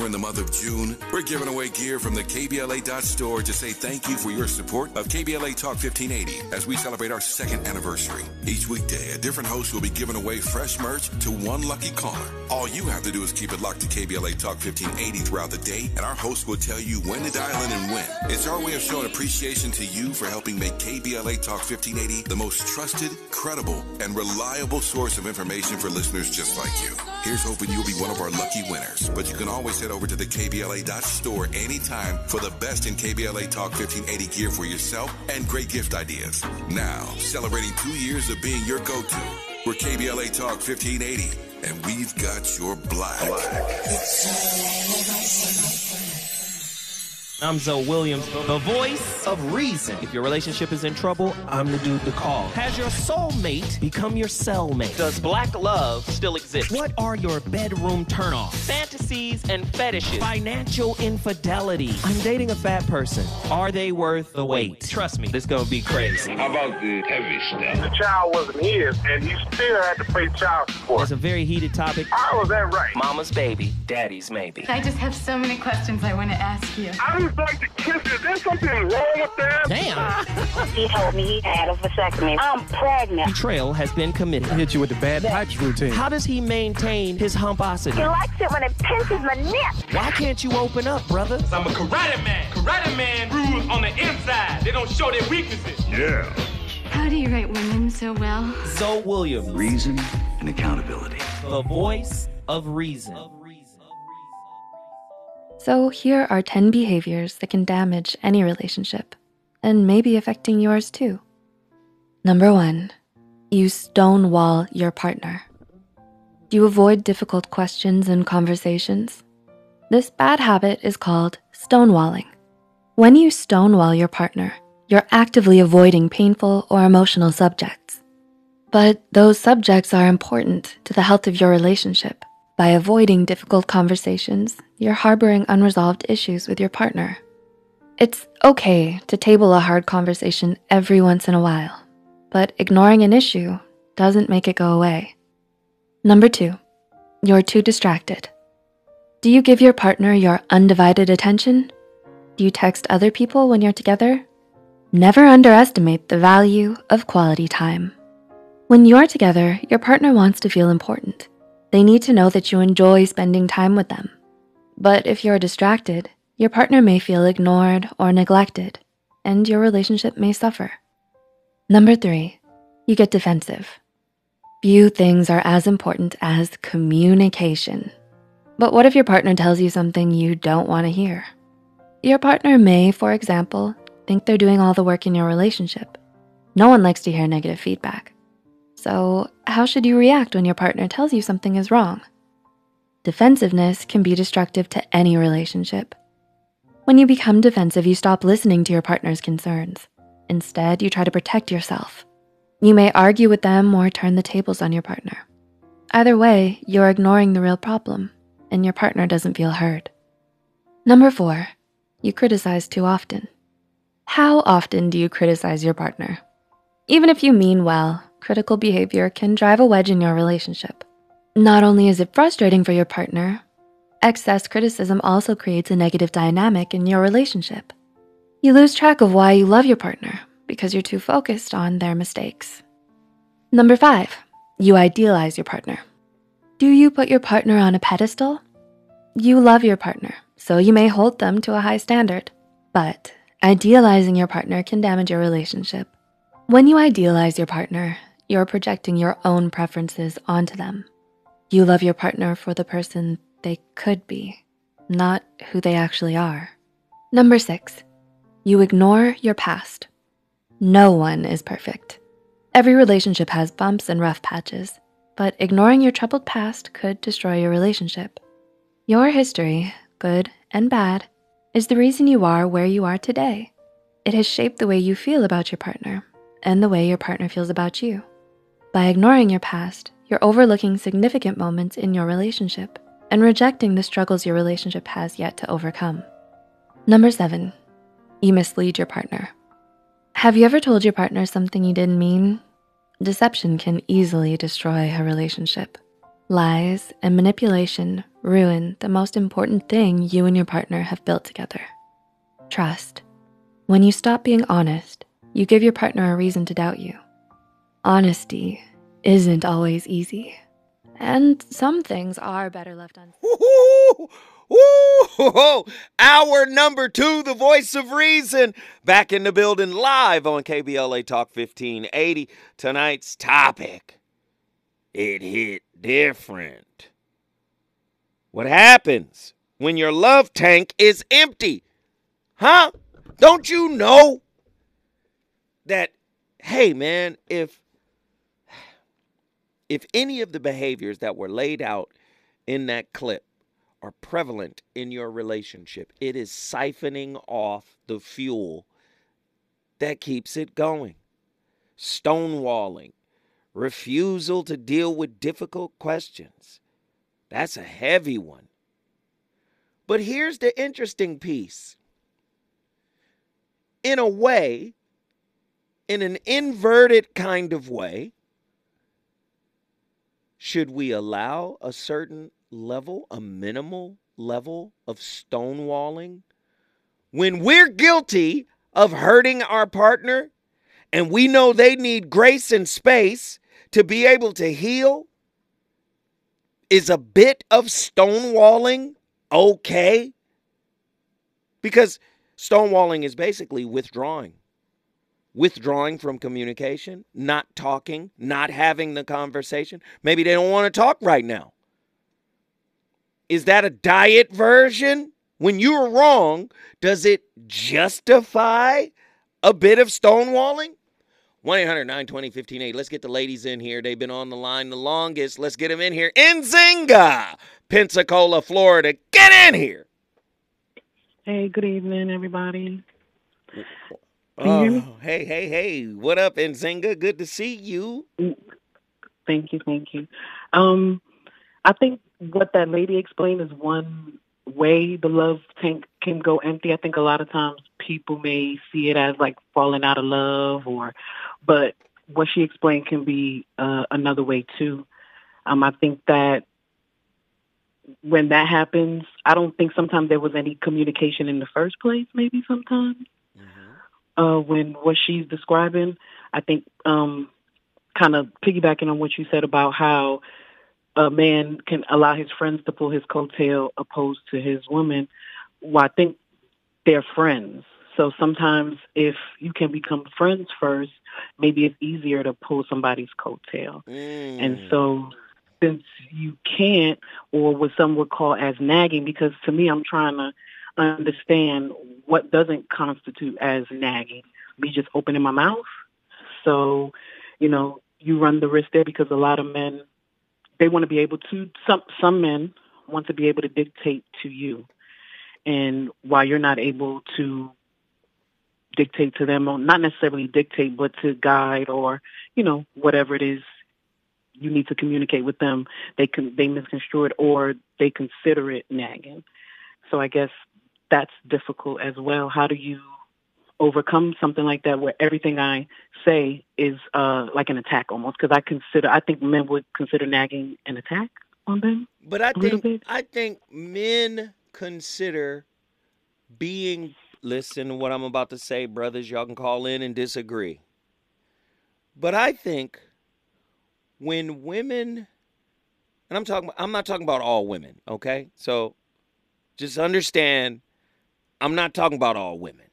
During the month of June, we're giving away gear from the KBLA store to say thank you for your support of KBLA Talk 1580 as we celebrate our second anniversary. Each weekday, a different host will be giving away fresh merch to one lucky caller. All you have to do is keep it locked to KBLA Talk 1580 throughout the day, and our host will tell you when to dial in and when. It's our way of showing appreciation to you for helping make KBLA Talk 1580 the most trusted, credible, and reliable source of information for listeners just like you. Here's hoping you'll be one of our lucky winners. But you can always head over to the KBLA store anytime for the best in KBLA Talk 1580 gear for yourself and great gift ideas. Now, celebrating two years of being your go-to, we're KBLA Talk 1580, and we've got your black.
I'm Zoe Williams, the voice of reason. If your relationship is in trouble, I'm the dude to call. Has your soulmate become your cellmate? Does black love still exist? What are your bedroom turnoffs? Fantasies and fetishes. Financial infidelity. I'm dating a fat person. Are they worth the wait? Trust me, this gonna be crazy.
How about the heavy stuff?
The child wasn't his, and he still had to pay child support.
It's a very heated topic.
How was that right?
Mama's baby, daddy's maybe.
I just have so many questions I want to ask you.
I just like to kiss it. Is there something wrong with that?
Damn.
He told me he had a vasectomy. I'm pregnant.
Betrayal has been committed.
Hit you with the bad pipes routine.
How does he maintain his humposity?
He likes it when it pinches my neck.
Why can't you open up, brother?
I'm a karate man. Karate man rules on the inside. They don't show their weaknesses.
Yeah.
How do you write women so well?
Zoe Williams,
Reason and accountability.
the voice of reason.
So, here are 10 behaviors that can damage any relationship and maybe affecting yours too. Number one, you stonewall your partner. Do you avoid difficult questions and conversations? This bad habit is called stonewalling. When you stonewall your partner, you're actively avoiding painful or emotional subjects. But those subjects are important to the health of your relationship. By avoiding difficult conversations, you're harboring unresolved issues with your partner. It's okay to table a hard conversation every once in a while, but ignoring an issue doesn't make it go away. Number two, you're too distracted. Do you give your partner your undivided attention? Do you text other people when you're together? Never underestimate the value of quality time. When you're together, your partner wants to feel important. They need to know that you enjoy spending time with them. But if you're distracted, your partner may feel ignored or neglected, and your relationship may suffer. Number three, you get defensive. Few things are as important as communication. But what if your partner tells you something you don't want to hear? Your partner may, for example, think they're doing all the work in your relationship. No one likes to hear negative feedback. So, how should you react when your partner tells you something is wrong? Defensiveness can be destructive to any relationship. When you become defensive, you stop listening to your partner's concerns. Instead, you try to protect yourself. You may argue with them or turn the tables on your partner. Either way, you're ignoring the real problem, and your partner doesn't feel heard. Number four, you criticize too often. How often do you criticize your partner? Even if you mean well, critical behavior can drive a wedge in your relationship. Not only is it frustrating for your partner, excess criticism also creates a negative dynamic in your relationship. You lose track of why you love your partner because you're too focused on their mistakes. Number five, you idealize your partner. Do you put your partner on a pedestal? You love your partner, so you may hold them to a high standard. But idealizing your partner can damage your relationship. When you idealize your partner, you're projecting your own preferences onto them. You love your partner for the person they could be, not who they actually are. Number six, you ignore your past. No one is perfect. Every relationship has bumps and rough patches, but ignoring your troubled past could destroy your relationship. Your history, good and bad, is the reason you are where you are today. It has shaped the way you feel about your partner and the way your partner feels about you. By ignoring your past, you're overlooking significant moments in your relationship and rejecting the struggles your relationship has yet to overcome. Number seven, you mislead your partner. Have you ever told your partner something you didn't mean? Deception can easily destroy a relationship. Lies and manipulation ruin the most important thing you and your partner have built together trust. When you stop being honest, you give your partner a reason to doubt you. Honesty isn't always easy, and some things are better left unsaid.
Woo! Hour number two, the voice of reason, back in the building live on KBLA Talk 1580. Tonight's topic it hit different. What happens when your love tank is empty? Huh? Don't you know that, hey man, if if any of the behaviors that were laid out in that clip are prevalent in your relationship, it is siphoning off the fuel that keeps it going. Stonewalling, refusal to deal with difficult questions. That's a heavy one. But here's the interesting piece. In a way, in an inverted kind of way, should we allow a certain level, a minimal level of stonewalling? When we're guilty of hurting our partner and we know they need grace and space to be able to heal, is a bit of stonewalling okay? Because stonewalling is basically withdrawing. Withdrawing from communication, not talking, not having the conversation. Maybe they don't want to talk right now. Is that a diet version? When you're wrong, does it justify a bit of stonewalling? 1 800 920 1580. Let's get the ladies in here. They've been on the line the longest. Let's get them in here. Nzinga, Pensacola, Florida. Get in here.
Hey, good evening, everybody. Can you hear me?
Oh, hey, hey, hey. What up, Nzinga? Good to see you.
Thank you, thank you. Um, I think what that lady explained is one way the love tank can go empty. I think a lot of times people may see it as like falling out of love, or but what she explained can be uh, another way too. Um, I think that when that happens, I don't think sometimes there was any communication in the first place. Maybe sometimes uh, when what she's describing, I think um, kind of piggybacking on what you said about how a man can allow his friends to pull his coattail opposed to his woman. Well, I think they're friends. So sometimes if you can become friends first, maybe it's easier to pull somebody's coattail. And so since you can't, or what some would call as nagging, because to me, I'm trying to understand what doesn't constitute as nagging? Me just opening my mouth. So, you know, you run the risk there because a lot of men they want to be able to some some men want to be able to dictate to you. And while you're not able to dictate to them, or not necessarily dictate, but to guide or, you know, whatever it is you need to communicate with them, they can they misconstrue it or they consider it nagging. So I guess that's difficult as well. How do you overcome something like that where everything I say is uh like an attack almost because I consider I think men would consider nagging an attack on them.
But I think. I think men consider being listen to what I'm about to say, brothers. Y'all can call in and disagree. But I think when women and I'm talking I'm not talking about all women, okay? So just understand I'm not talking about all women.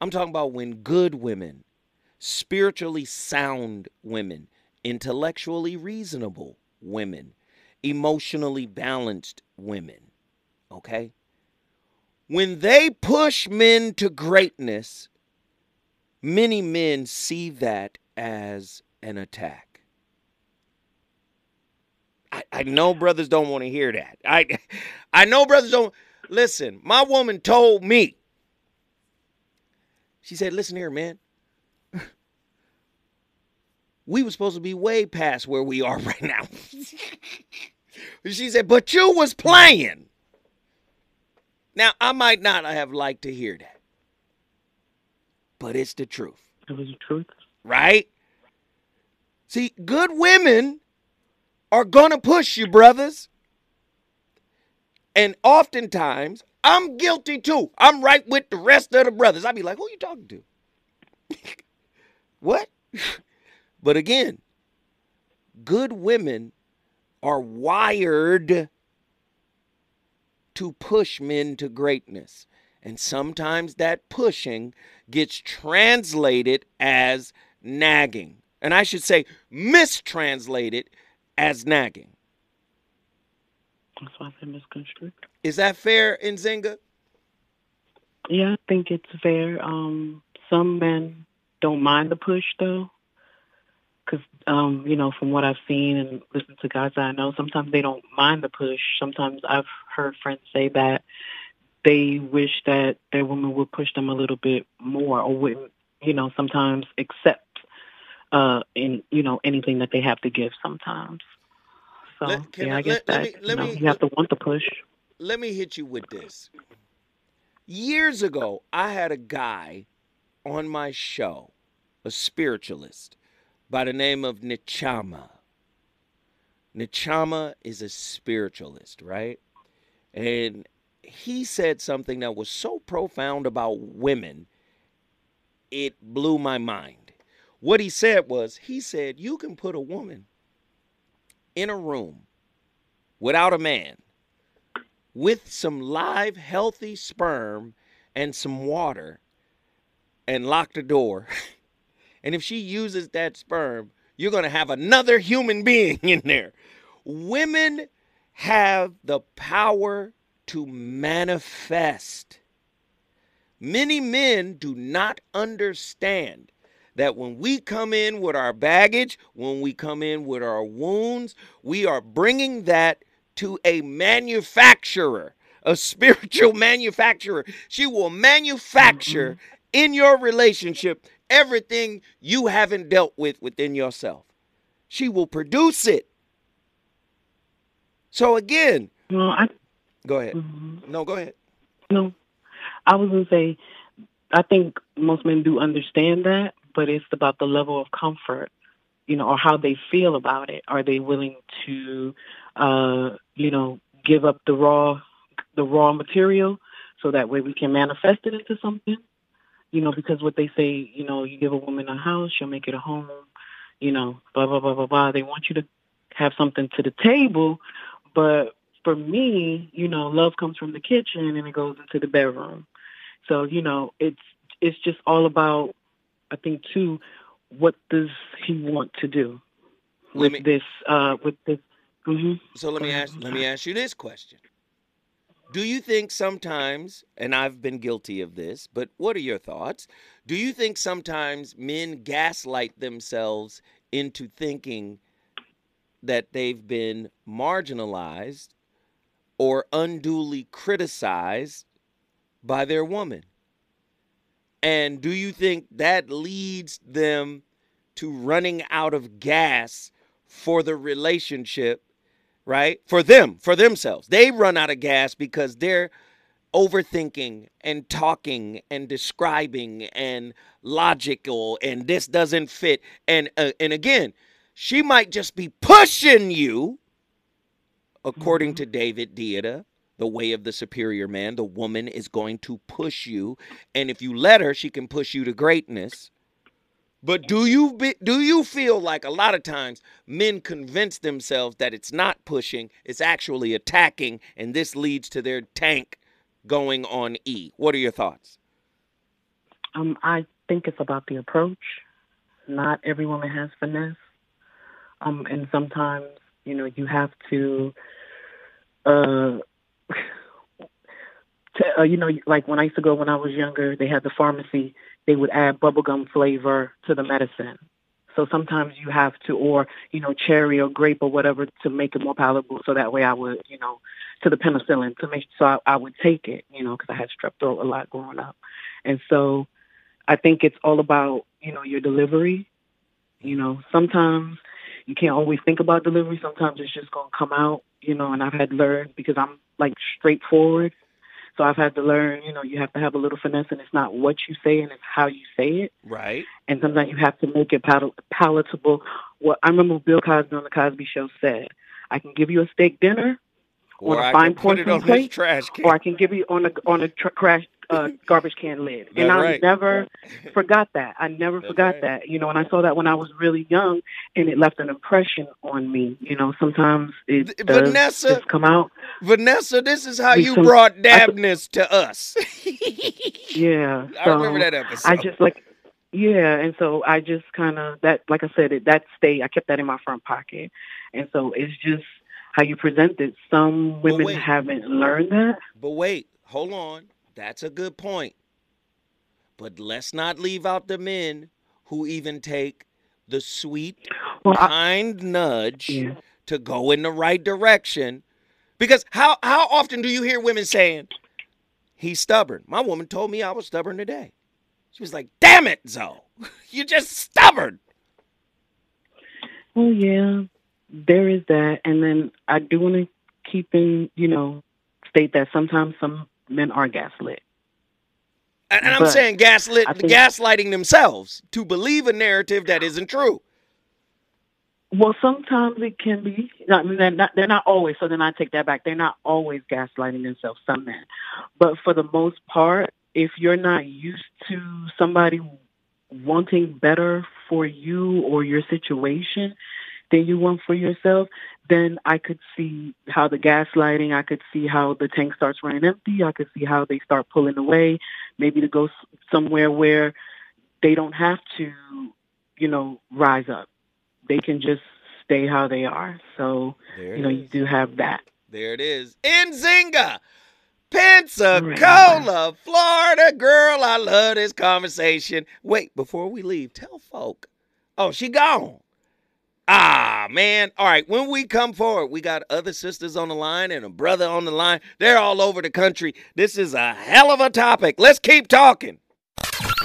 I'm talking about when good women, spiritually sound women, intellectually reasonable women, emotionally balanced women, okay? When they push men to greatness, many men see that as an attack. I, I know brothers don't want to hear that. I I know brothers don't listen. My woman told me. She said, "Listen here, man. We were supposed to be way past where we are right now." she said, "But you was playing." Now, I might not have liked to hear that. But it's the truth.
It was the truth.
Right? See, good women are going to push you, brothers. And oftentimes, I'm guilty too. I'm right with the rest of the brothers. I'd be like, who you talking to? what? but again, good women are wired to push men to greatness. And sometimes that pushing gets translated as nagging. And I should say, mistranslated as nagging.
That's why I said misconstrued.
Is that fair, in Nzinga?
Yeah, I think it's fair. Um, some men don't mind the push though, because um, you know, from what I've seen and listened to guys that I know, sometimes they don't mind the push. Sometimes I've heard friends say that they wish that their woman would push them a little bit more, or would, you know, sometimes accept uh, in you know anything that they have to give. Sometimes. So
Let- can
yeah,
I-
I, guess
let- let
that
me- let
you, know,
me-
you have to want the push.
Let me hit you with this. Years ago, I had a guy on my show, a spiritualist, by the name of Nichama. Nichama is a spiritualist, right? And he said something that was so profound about women, it blew my mind. What he said was, he said, you can put a woman in a room without a man with some live, healthy sperm and some water and lock the door. and if she uses that sperm, you're going to have another human being in there. Women have the power to manifest. Many men do not understand that when we come in with our baggage, when we come in with our wounds, we are bringing that to a manufacturer, a spiritual manufacturer. She will manufacture mm-hmm. in your relationship everything you haven't dealt with within yourself. She will produce it. So again,
Well, I
go ahead. Mm-hmm. No, go ahead.
No, I was gonna say, I think most men do understand that, but it's about the level of comfort, you know, or how they feel about it. Are they willing to, uh, you know, give up the raw, the raw material, so that way we can manifest it into something? You know, because what they say, you know, you give a woman a house, she'll make it a home. You know, blah blah blah blah blah. They want you to have something to the table, but for me, you know, love comes from the kitchen and it goes into the bedroom. So, you know, it's it's just all about I think too, what does he want to do with
me-
this uh with this mhm.
So let me ask let me ask you this question. Do you think sometimes, and I've been guilty of this, but what are your thoughts? Do you think sometimes men gaslight themselves into thinking that they've been marginalized or unduly criticized by their woman? And do you think that leads them to running out of gas for the relationship, right? For them, for themselves. They run out of gas because they're overthinking and talking and describing and logical and this doesn't fit and uh, and again she might just be pushing you according to David Deida the way of the superior man the woman is going to push you and if you let her she can push you to greatness but do you be, do you feel like a lot of times men convince themselves that it's not pushing it's actually attacking and this leads to their tank going on E. What are your thoughts?
Um, I think it's about the approach. Not every woman has finesse. Um, and sometimes, you know, you have to, uh, to, uh, you know, like when I used to go when I was younger, they had the pharmacy. They would add bubblegum flavor to the medicine. So sometimes you have to, or you know, cherry or grape or whatever to make it more palatable. So that way, I would, you know, to the penicillin to make so I, I would take it, you know, because I had strep throat a lot growing up, and so I think it's all about you know your delivery. You know, sometimes you can't always think about delivery. Sometimes it's just gonna come out, you know. And I've had to learn because I'm like straightforward. So I've had to learn, you know, you have to have a little finesse, and it's not what you say, and it's how you say it.
Right.
And sometimes you have to make it pal- palatable. What I remember Bill Cosby on the Cosby Show said, "I can give you a steak dinner,
Or
on a
I
fine porcelain plate,
trash can.
or I can give you on a on a tr- crash uh, garbage can lid. and I
right.
never forgot that. I never forgot that. You know, and I saw that when I was really young, and it left an impression on me. You know, sometimes it does
Vanessa,
just come out.
Vanessa, this is how you
some-
brought dabness to us.
Yeah,
I remember that episode.
I just like, yeah, and so I just kind of that, like I said, it that stayed. I kept that in my front pocket, and so it's just how you present it. Some women
wait.
haven't learned that.
But wait, hold on. That's a good point. But let's not leave out the men who even take the sweet,
Well, I-
kind nudge
Yeah.
to go in the right direction. Because how how often do you hear women saying, "He's stubborn"? My woman told me I was stubborn today. She was like, "Damn it, Zoe, you're just stubborn."
Well, yeah, there is that, and then I do want to keep in, you know, state that sometimes some men are gaslit.
And, and I'm saying gaslit,
think-
gaslighting themselves to believe a narrative that isn't true.
Well, sometimes it can be. I mean, they're not, they're not always. So then I take that back. They're not always gaslighting themselves. Some men, but for the most part, if you're not used to somebody wanting better for you or your situation you want for yourself, then I could see how the gaslighting. I could see how the tank starts running empty. I could see how they start pulling away, maybe to go somewhere where they don't have to, you know, rise up they can just stay how they are. So, you know,
it
you do have that.
There it is. Nzinga, Pensacola, Florida. Girl, I love this conversation. Wait, before we leave, tell folk. Oh, she gone. Ah, man. All right, when we come forward, we got other sisters on the line and a brother on the line. They're all over the country. This is a hell of a topic. Let's keep talking.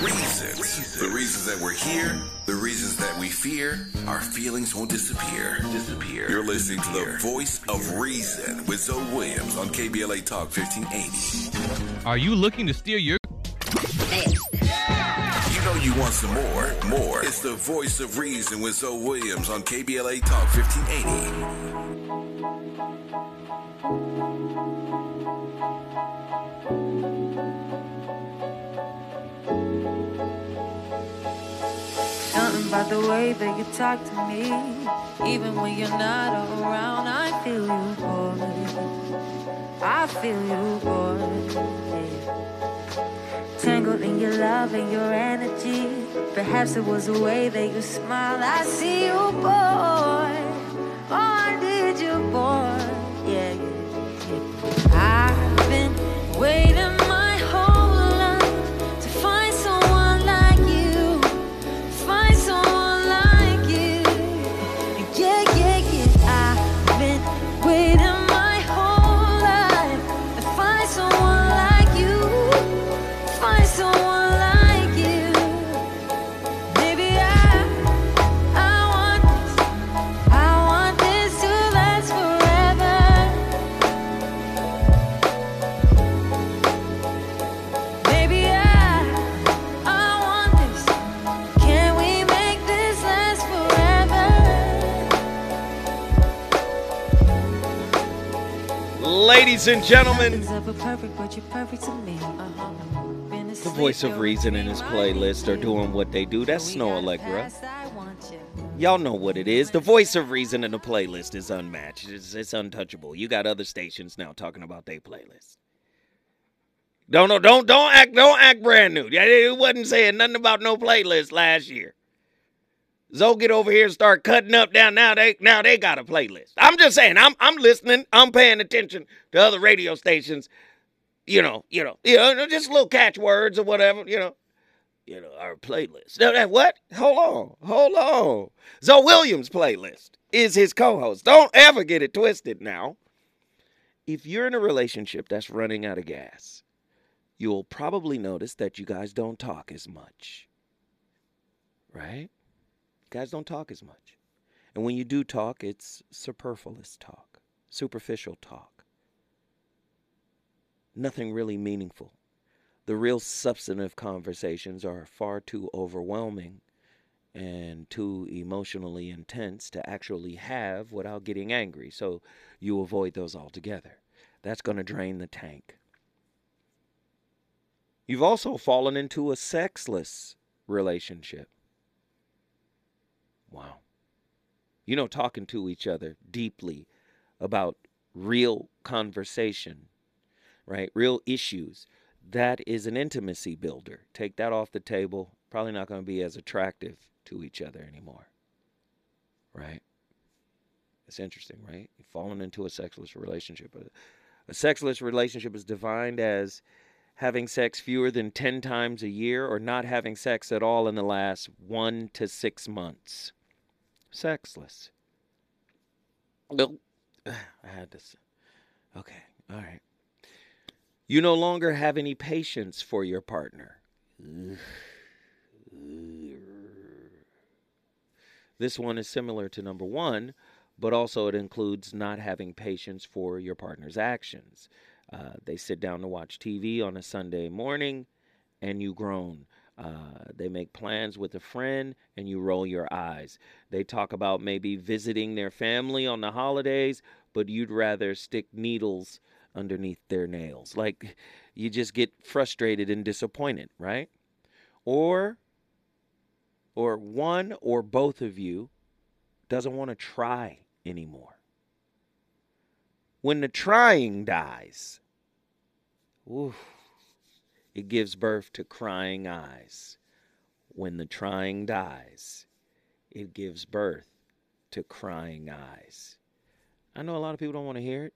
Reasons. The reasons that we're here, the reasons that we fear, our feelings won't disappear. Disappear. You're listening to the voice of reason with Zoe Williams on KBLA Talk 1580.
Are you looking to steer your
You know you want some more. More. It's the voice of reason with Zoe Williams on KBLA Talk 1580.
Something about the way that you talk to me. Even when you're not around, I feel you, boy. I feel you, boy. Tangled in your love and your energy. Perhaps it was the way that you smile. I see you, boy. Oh, I did you, boy. Yeah. I've been
ladies and gentlemen,
Ever perfect, but you're perfect to me. Uh-huh. Been
the voice of reason in his playlist are doing what they do. That's Snoh Aalegra. Y'all know what it is. The voice of reason in the playlist is unmatched. It's, it's untouchable. You got other stations now talking about their playlist. Don't no, don't don't act don't act brand new. Yeah, It wasn't saying nothing about no playlist last year. Zoe get over here and start cutting up down. Now they now they got a playlist. I'm just saying, I'm I'm listening, I'm paying attention to other radio stations, you know, you know, you know, just little catchwords or whatever, you know. You know, our playlist. Now, that- What? Hold on. Hold on. Zoe Williams' playlist is his co-host. Don't ever get it twisted now. If you're in a relationship that's running out of gas, you'll probably notice that you guys don't talk as much. Right? Guys don't talk as much. And when you do talk, it's superfluous talk, superficial talk. Nothing really meaningful. The real substantive conversations are far too overwhelming and too emotionally intense to actually have without getting angry. So you avoid those altogether. That's going to drain the tank. You've also fallen into a sexless relationship. Wow. You know, talking to each other deeply about real conversation, right? Real issues. That is an intimacy builder. Take that off the table. Probably not going to be as attractive to each other anymore. Right? It's interesting, right? You've fallen into a sexless relationship. A, sexless relationship is defined as having sex fewer than 10 times a year or not having sex at all in the last one to six months. Sexless. Well, I had this. Okay, all right. You no longer have any patience for your partner. This one is similar to number one, but also it includes not having patience for your partner's actions. Uh, they sit down to watch TV on a Sunday morning and you groan. Uh, they make plans with a friend and you roll your eyes. They talk about maybe visiting their family on the holidays, but you'd rather stick needles underneath their nails. Like you just get frustrated and disappointed, right? Or or one or both of you doesn't want to try anymore. When the trying dies, oof, it gives birth to crying eyes. When the trying dies, it gives birth to crying eyes. I know a lot of people don't want to hear it,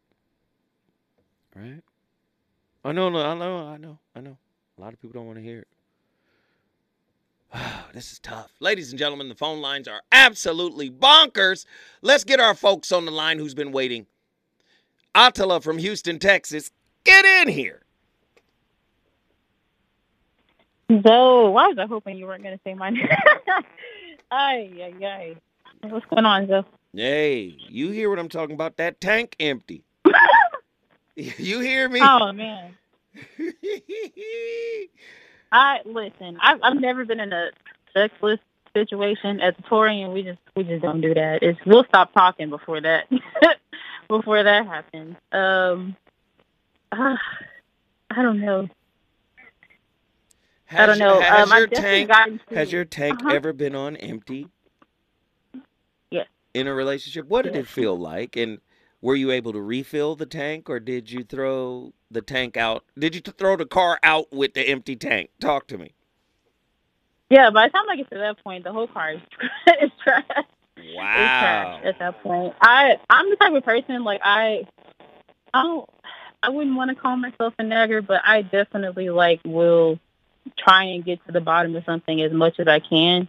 right? I know, I know, I know, I know. A lot of people don't want to hear it. Oh, this is tough. Ladies and gentlemen, the phone lines are absolutely bonkers. Let's get our folks on the line who's been waiting. Attila from Houston, Texas, get in here.
Zoe, why was I hoping you weren't going to say my name? ay, ay, ay. What's going on, Zoe?
Hey, you hear what I'm talking about? That tank empty. you hear me?
Oh, man. I listen. I've I've never been in a sexless situation as a Taurean. We just we just don't do that. It's we'll stop talking before that before that happens. Um, uh, I don't know. I don't know.
Has
um,
your tank has your tank
Uh-huh.
ever been on empty
Yes.
in a relationship? What did it feel like? And were you able to refill the tank, or did you throw the tank out? Did you throw the car out with the empty tank? Talk to me.
Yeah, by the time I get to that point, the whole car is, is trash.
Wow.
trash at that point. I I'm the type of person like I I don't I wouldn't want to call myself a nagger, but I definitely like will try and get to the bottom of something as much as I can.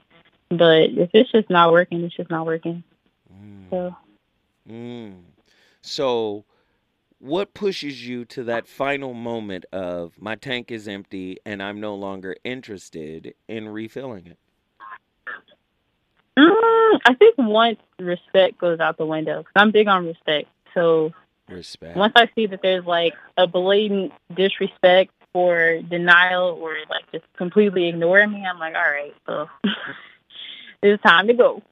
But if it's just not working, it's just not working. So
Mm. So, what pushes you to that final moment of my tank is empty and I'm no longer interested in refilling it?
mm, I think once respect goes out the window, because I'm big on respect. So
Respect.
once I see that there's like a blatant disrespect or denial or like just completely ignoring me, I'm like, all right, so it's time to go.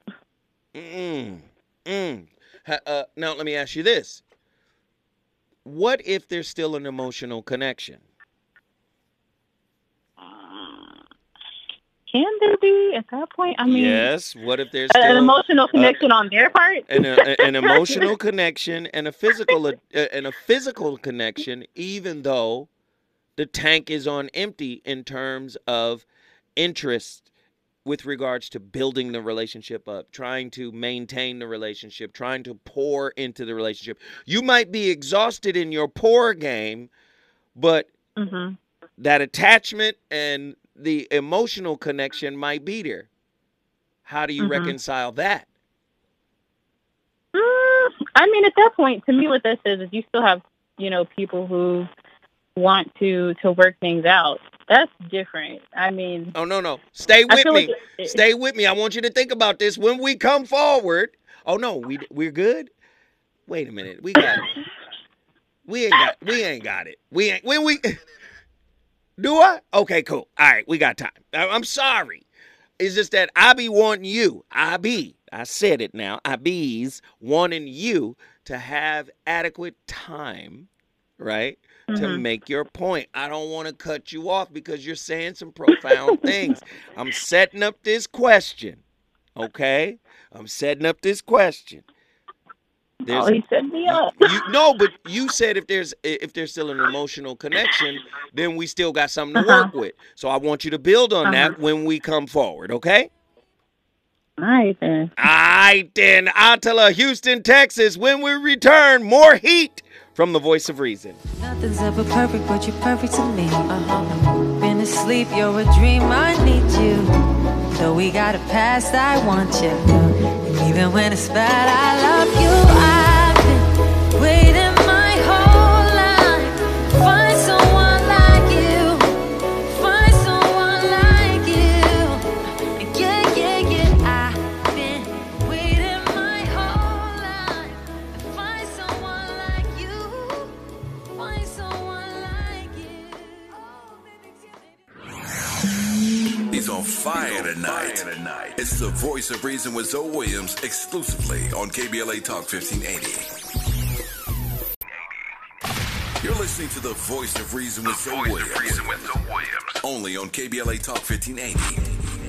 Mm. Mm. Ha- Uh, now let me ask you this: what if there's still an emotional connection?
Can there be at that point? I mean,
yes. What if there's still
an emotional
uh,
connection on their part?
an, a, an emotional connection and a physical uh, and a physical connection, even though the tank is on empty in terms of interest with regards to building the relationship up, trying to maintain the relationship, trying to pour into the relationship. You might be exhausted in your pour game, but
Mhm.
that attachment and the emotional connection might be there. How do you
Mhm.
reconcile that?
Mm, I mean, at that point, to me, what this is is you still have, you know, people who want to to work things out. That's different. I mean,
Oh no no. Stay with me.
like
Stay with me. I want you to think about this when we come forward. Oh no, we we're good. Wait a minute. We got it. We ain't got we ain't got it. We ain't when we Do I? Okay, cool. All right, we got time. I- I'm sorry. It's just that I be wanting you. I be. I said it now. I be's wanting you to have adequate time, right? To
Mhm.
make your point. I don't want to cut you off because you're saying some profound things. I'm setting up this question. Okay? I'm setting up this question.
oh, he set me up.
you no, but you said if there's if there's still an emotional connection, then we still got something to
Uh-huh.
work with. So I want you to build on that
Uh-huh.
when we come forward, okay?
All right then.
All right then. Attila Houston, Texas. When we return, more heat from the voice of reason.
Nothing's ever perfect, but you're perfect to me. Uh-huh. Been asleep, you're a dream, I need you. Though we got a past, I want you. And even when it's bad, I love you. I've
on fire tonight. It's the voice of reason with Zoe Williams exclusively on KBLA Talk 1580. You're listening to the voice of reason with Zoe Williams. Only on KBLA Talk 1580.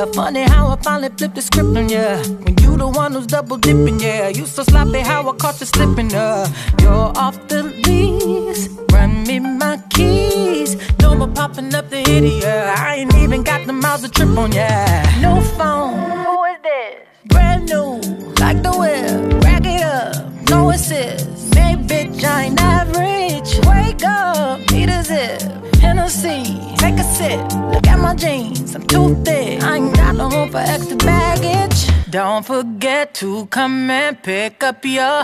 Yeah. Funny how I finally flipped the script on ya. When you the one who's double dipping, yeah. You so sloppy how I caught you slipping, uh. You're off the lease, run me my keys. No more popping up the idiot. I ain't even got the miles to trip on, yeah. No phone. Who is this? Brand new, like the whip. Rack it up, no assist. Hey, bitch, I ain't average. Wake up, need a zip. Hennessy, take a sip. Look at my jeans, I'm too thick. I ain't got no room for extra baggage. Don't forget to come and pick up your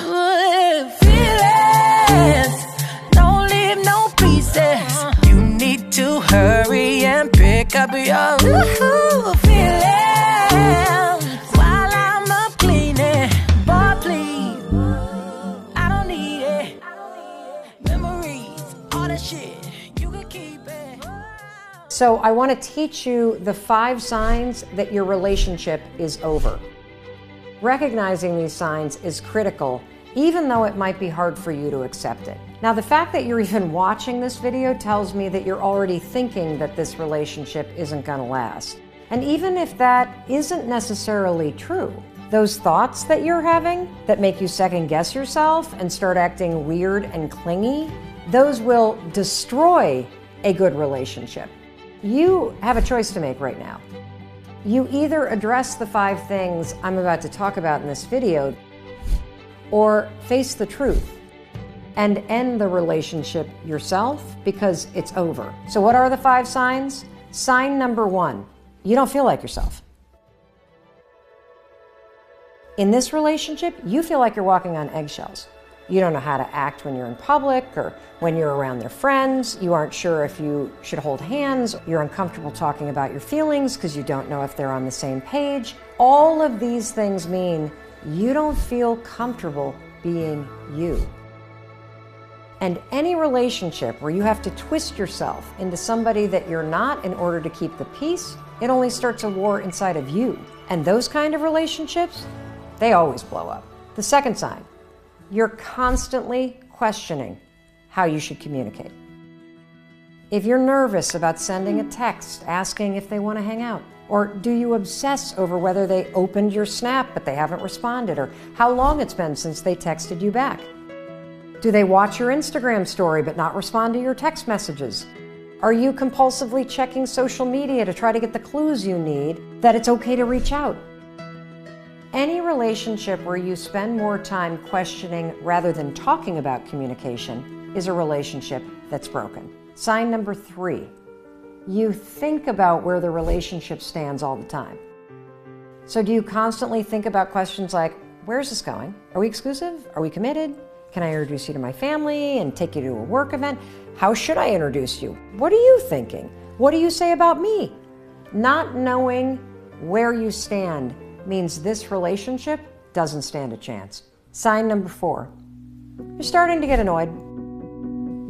feelings. Don't leave no pieces. You need to hurry and pick up your
So, I want to teach you the five signs that your relationship is over. Recognizing these signs is critical, even though it might be hard for you to accept it. Now, the fact that you're even watching this video tells me that you're already thinking that this relationship isn't going to last. And even if that isn't necessarily true, those thoughts that you're having that make you second guess yourself and start acting weird and clingy, those will destroy a good relationship. You have a choice to make right now. You either address the five things I'm about to talk about in this video, or face the truth and end the relationship yourself because it's over. So, what are the five signs? Sign number one you don't feel like yourself. In this relationship, you feel like you're walking on eggshells. You don't know how to act when you're in public or when you're around their friends. You aren't sure if you should hold hands. You're uncomfortable talking about your feelings because you don't know if they're on the same page. All of these things mean you don't feel comfortable being you. And any relationship where you have to twist yourself into somebody that you're not in order to keep the peace, it only starts a war inside of you. And those kind of relationships, they always blow up. The second sign, you're constantly questioning how you should communicate. If you're nervous about sending a text asking if they want to hang out, or do you obsess over whether they opened your snap but they haven't responded, or how long it's been since they texted you back? Do they watch your Instagram story but not respond to your text messages? Are you compulsively checking social media to try to get the clues you need that it's okay to reach out? Any relationship where you spend more time questioning rather than talking about communication is a relationship that's broken. Sign number three you think about where the relationship stands all the time. So, do you constantly think about questions like, Where's this going? Are we exclusive? Are we committed? Can I introduce you to my family and take you to a work event? How should I introduce you? What are you thinking? What do you say about me? Not knowing where you stand means this relationship doesn't stand a chance. Sign number four you're starting to get annoyed.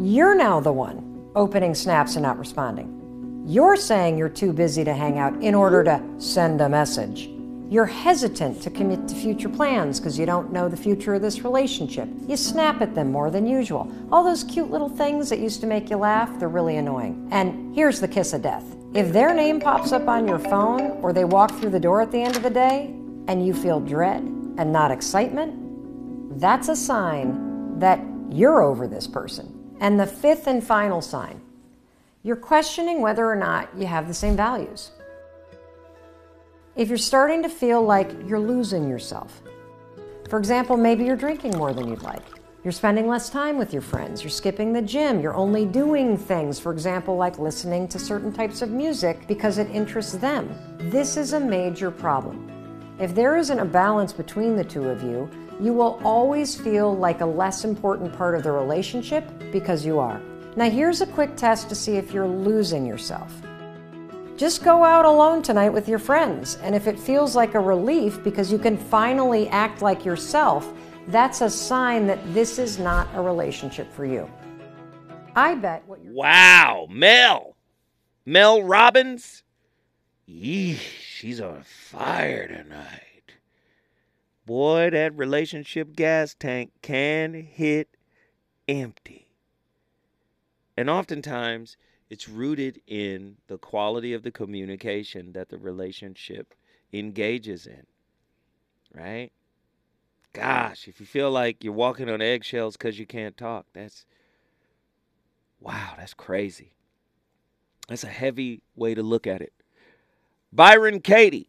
You're now the one opening snaps and not responding. You're saying you're too busy to hang out in order to send a message. You're hesitant to commit to future plans because you don't know the future of this relationship. You snap at them more than usual. All those cute little things that used to make you laugh, they're really annoying. And here's the kiss of death. If their name pops up on your phone or they walk through the door at the end of the day and you feel dread and not excitement, that's a sign that you're over this person. And the fifth and final sign you're questioning whether or not you have the same values. If you're starting to feel like you're losing yourself, for example, maybe you're drinking more than you'd like. You're spending less time with your friends. You're skipping the gym. You're only doing things, for example, like listening to certain types of music because it interests them. This is a major problem. If there isn't a balance between the two of you, you will always feel like a less important part of the relationship because you are. Now, here's a quick test to see if you're losing yourself. Just go out alone tonight with your friends, and if it feels like a relief because you can finally act like yourself, that's a sign that this is not a relationship for you. I bet what you're.
Wow, Mel. Mel Robbins? Yeesh, she's on fire tonight. Boy, that relationship gas tank can hit empty. And oftentimes, it's rooted in the quality of the communication that the relationship engages in. Right? Gosh, if you feel like you're walking on eggshells because you can't talk, that's wow, that's crazy. That's a heavy way to look at it. Byron Katie,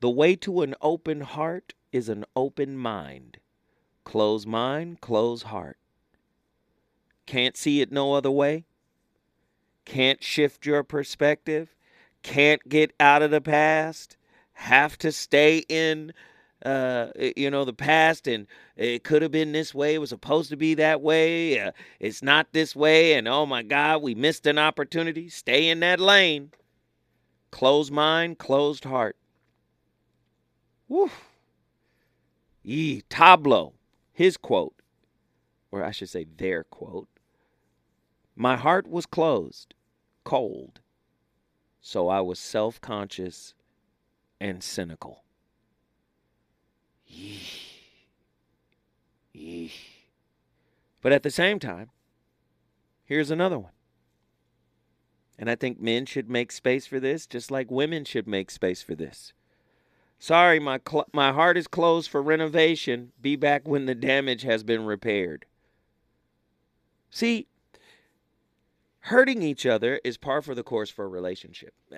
the way to an open heart is an open mind. Close mind, close heart. Can't see it no other way? Can't shift your perspective? Can't get out of the past? Have to stay in uh, you know, the past and it could have been this way. It was supposed to be that way. Uh, it's not this way. And oh my God, we missed an opportunity. Stay in that lane. Closed mind, closed heart. Woo. Yee, Tableau, his quote, or I should say their quote My heart was closed, cold, so I was self conscious and cynical. Yeesh. But at the same time, here's another one. And I think men should make space for this, just like women should make space for this. Sorry, my cl- my heart is closed for renovation. Be back when the damage has been repaired. See, hurting each other is par for the course for a relationship. Uh,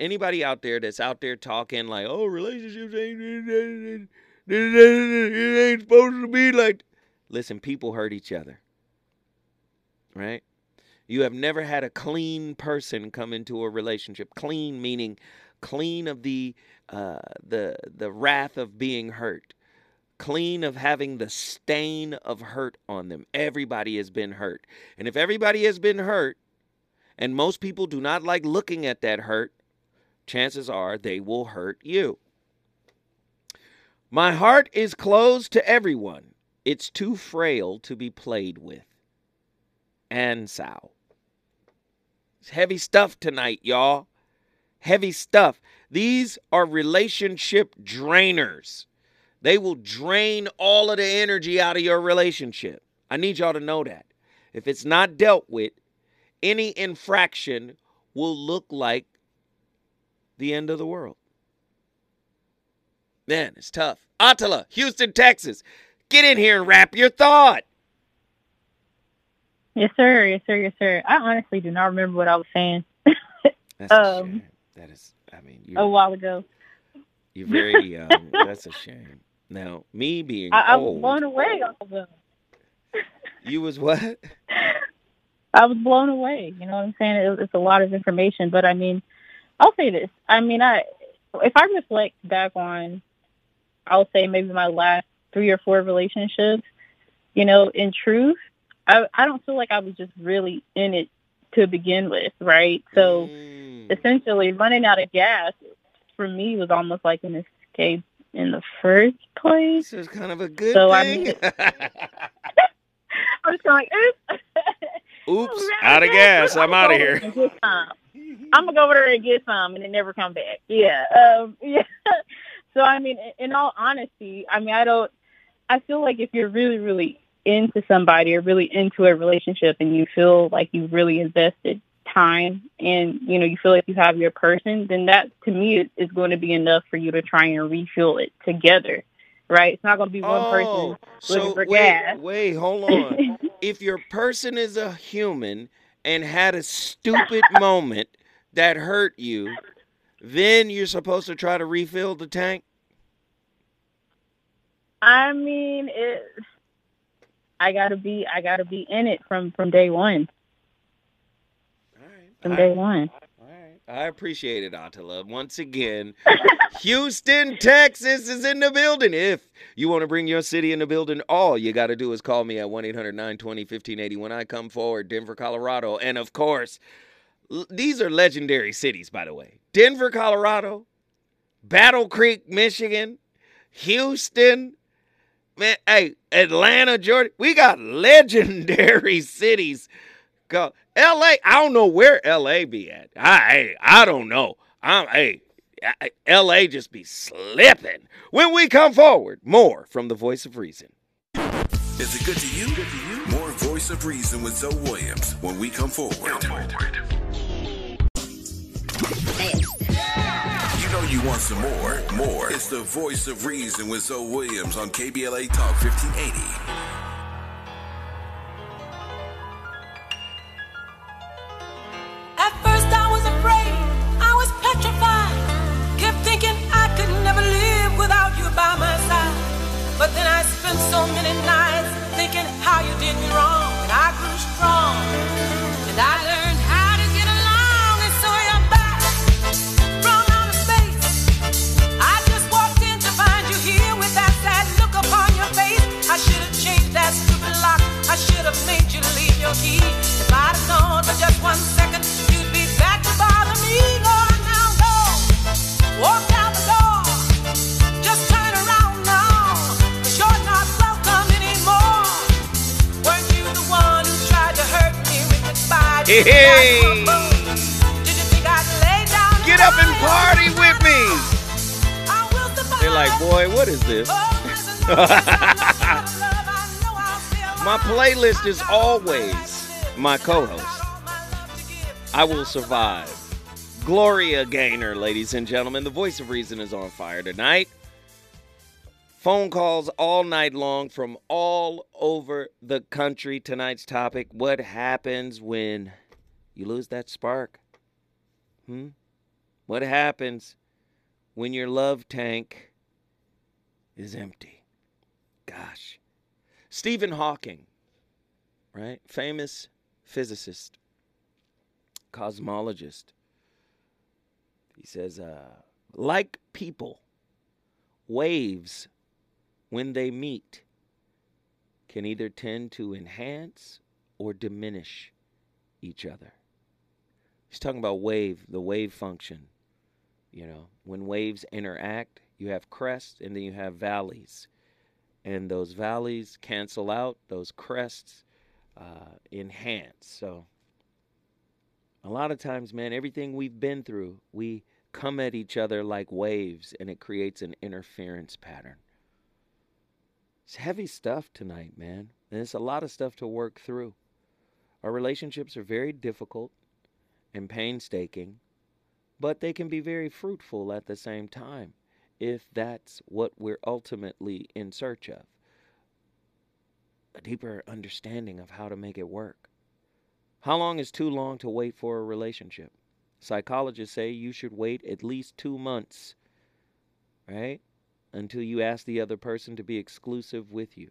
anybody out there that's out there talking like, "Oh, relationships ain't it ain't supposed to be like." Listen, people hurt each other. Right? You have never had a clean person come into a relationship. Clean meaning clean of the uh, the the wrath of being hurt. Clean of having the stain of hurt on them. Everybody has been hurt. And if everybody has been hurt, and most people do not like looking at that hurt, chances are they will hurt you. My heart is closed to everyone, It's too frail to be played with. Ansau. It's heavy stuff tonight, y'all. Heavy stuff. These are relationship drainers. They will drain all of the energy out of your relationship. I need y'all to know that. If it's not dealt with, any infraction will look like the end of the world. Man, it's tough. Attila, Houston, Texas. Get in here and wrap your thought.
Yes, sir. Yes, sir. Yes, sir. I honestly do not remember what I was saying.
That's a
um,
shame. That is, I mean,
a while ago.
you're very young. That's a shame. Now, me being
I, I was blown away. them.
you was what?
I was blown away. You know what I'm saying? It, it's a lot of information, but I mean, I'll say this. I mean, I if I reflect back on, I'll say maybe my last three or four relationships. You know, in truth, I I don't feel like I was just really in it to begin with, right? So essentially, running out of gas for me was almost like an escape in the first place.
This is kind of a good
So,
thing.
mean- I was kind of like,
Oops, out of gas. I'm out of here.
I'm gonna go over there and get some, and then never come back. Yeah, um, yeah. So I mean, in- all honesty, I mean, I don't. I feel like if you're really, really into somebody or really into a relationship, and you feel like you've really invested time, and you know, you feel like you have your person, then that to me is, is going to be enough for you to try and refuel it together. Right? It's not going to be one
Oh,
person looking
so
for
wait,
gas.
wait, hold on. if your person is a human and had a stupid moment that hurt you, then you're supposed to try to refill the tank.
I mean, it. I gotta be. I gotta be in it from from day one. From day one.
I appreciate it, Attila. Once again, Houston, Texas is in the building. If you want to bring your city in the building, all you got to do is call me at 1 800 920 1580 when I come forward, Denver, Colorado. And of course, l- these are legendary cities, by the way Denver, Colorado, Battle Creek, Michigan, Houston, man, hey, Atlanta, Georgia. We got legendary cities. Go L.A. I don't know where L.A. be at. I hey, I don't know. I'm hey, I- L.A. just be slipping. When we come forward, more from the Voice of Reason.
Is it good to you? Good to you? More Voice of Reason with Zoe Williams when we come forward. You know you want some more. More. It's the Voice of Reason with Zoe Williams on KBLA Talk 1580.
At first I was afraid, I was petrified. Kept thinking I could never live without you by my side. But then I spent so many nights thinking how you did me wrong. Have made you leave your key. If I'd have known for just one second, you'd be back to bother me. Go now, go. Walk out the door. Just turn around now. you you're not welcome anymore. Weren't you the one who tried to hurt me with goodbye?
Hey, hey.
Did you think I'd lay down?
Get up and party with me. They're like, boy, what is this? Oh, my playlist is always my co-host. I will survive. Gloria Gaynor, ladies and gentlemen. The voice of reason is on fire tonight. Phone calls all night long from all over the country. Tonight's topic What happens when you lose that spark? Hmm? What happens when your love tank is empty? Gosh. Stephen Hawking, right? Famous physicist, cosmologist. He says, uh, like people, waves, when they meet, can either tend to enhance or diminish each other. He's talking about wave, the wave function. You know, when waves interact, you have crests and then you have valleys. And those valleys cancel out, those crests uh, enhance. So, a lot of times, man, everything we've been through, we come at each other like waves, and it creates an interference pattern. It's heavy stuff tonight, man. And it's a lot of stuff to work through. Our relationships are very difficult and painstaking, but they can be very fruitful at the same time if that's what we're ultimately in search of a deeper understanding of how to make it work. How long is too long to wait for a relationship? Psychologists say you should wait at least two months, right? Until you ask the other person to be exclusive with you.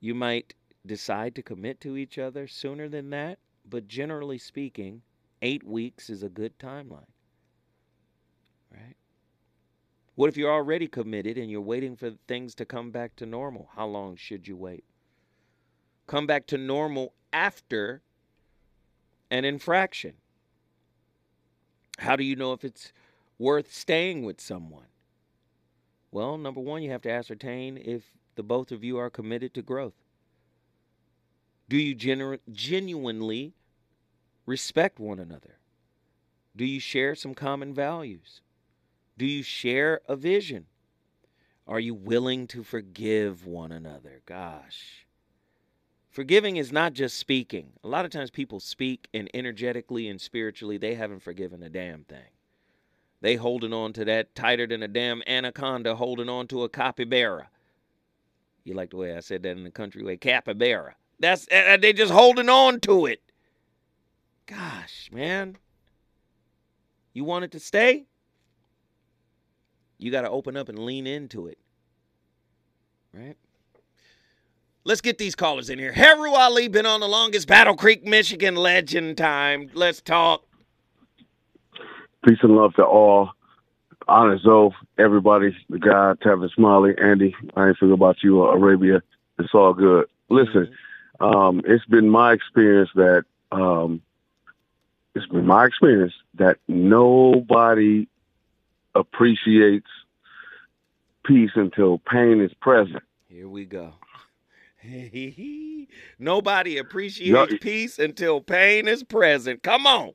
You might decide to commit to each other sooner than that, but generally speaking, eight weeks is a good timeline, right? What if you're already committed and you're waiting for things to come back to normal? How long should you wait? Come back to normal after an infraction. How do you know if it's worth staying with someone? Well, number one, you have to ascertain if the both of you are committed to growth. Do you genu- genuinely respect one another? Do you share some common values? Do you share a vision? Are you willing to forgive one another? Gosh. Forgiving is not just speaking. A lot of times people speak and energetically and spiritually they haven't forgiven a damn thing. They holding on to that tighter than a damn anaconda holding on to a capybara. You like the way I said that in the country way, capybara. That's uh, they just holding on to it. Gosh, man. You want it to stay? You got to open up and lean into it. Right? Let's get these callers in here. Heru Ali been on the longest Battle Creek, Michigan legend time. Let's talk.
Peace and love to all. Honest Zoe, everybody, the guy, Tavis Smiley, Andy. I ain't forget about you, uh, Arabia. It's all good. Listen, um, it's been my experience that um, it's been my experience that nobody appreciates peace until pain is present.
Here we go. Nobody appreciates
No.
peace until pain is present. Come on.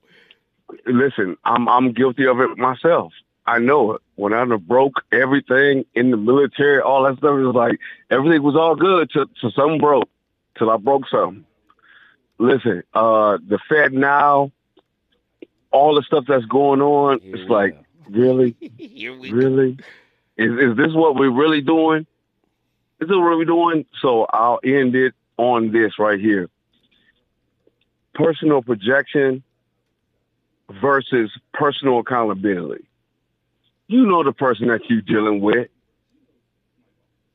Listen, I'm I'm guilty of it myself. I know it. When I broke everything in the military, all that stuff was like everything was all good till, till something broke. Till I broke something. Listen, uh the Fed now, all the stuff that's going on, it's like, really? really? Is is this what we're really doing? Is this what we're doing? So I'll end it on this right here. Personal projection versus personal accountability. You know the person that you're dealing with.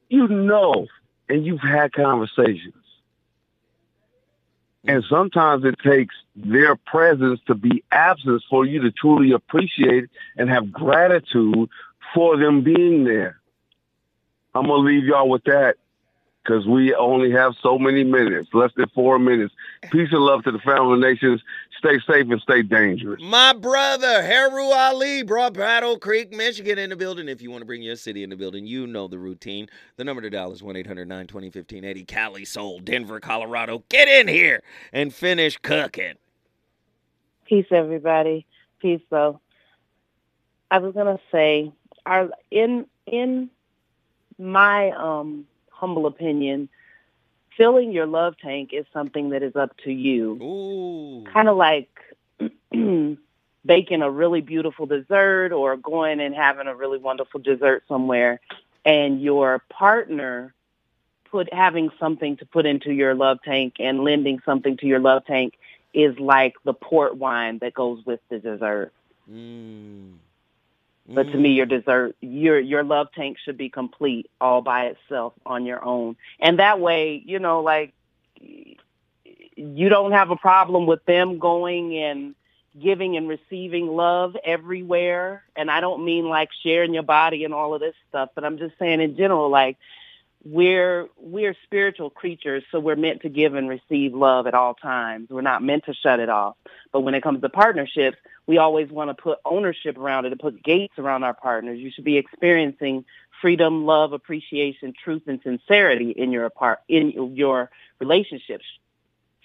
You know, and you've had conversations. And sometimes it takes their presence to be absent for you to truly appreciate and have gratitude for them being there. I'm going to leave y'all with that because we only have so many minutes, less than four minutes. Peace and love to the family nations. Stay safe and stay dangerous.
My brother, Heru Ali, brought Battle Creek, Michigan in the building. If you want to bring your city in the building, you know the routine. The number to dial is 1 800 920 1580. Cali, Soul, Denver, Colorado. Get in here and finish cooking.
Peace, everybody. Peace, though. I was gonna say, our in in my um humble opinion, filling your love tank is something that is up to you. Kind of like baking a really beautiful dessert or going and having a really wonderful dessert somewhere, and your partner put having something to put into your love tank and lending something to your love tank is like the port wine that goes with the dessert.
Mm.
But to me, mm-hmm. your dessert, your your love tank should be complete all by itself on your own, and that way, you know, like you don't have a problem with them going and giving and receiving love everywhere. And I don't mean like sharing your body and all of this stuff, but I'm just saying in general, like we're we're spiritual creatures, so we're meant to give and receive love at all times. We're not meant to shut it off. But when it comes to partnerships, we always want to put ownership around it and put gates around our partners. You should be experiencing freedom, love, appreciation, truth, and sincerity in your apart in your relationships.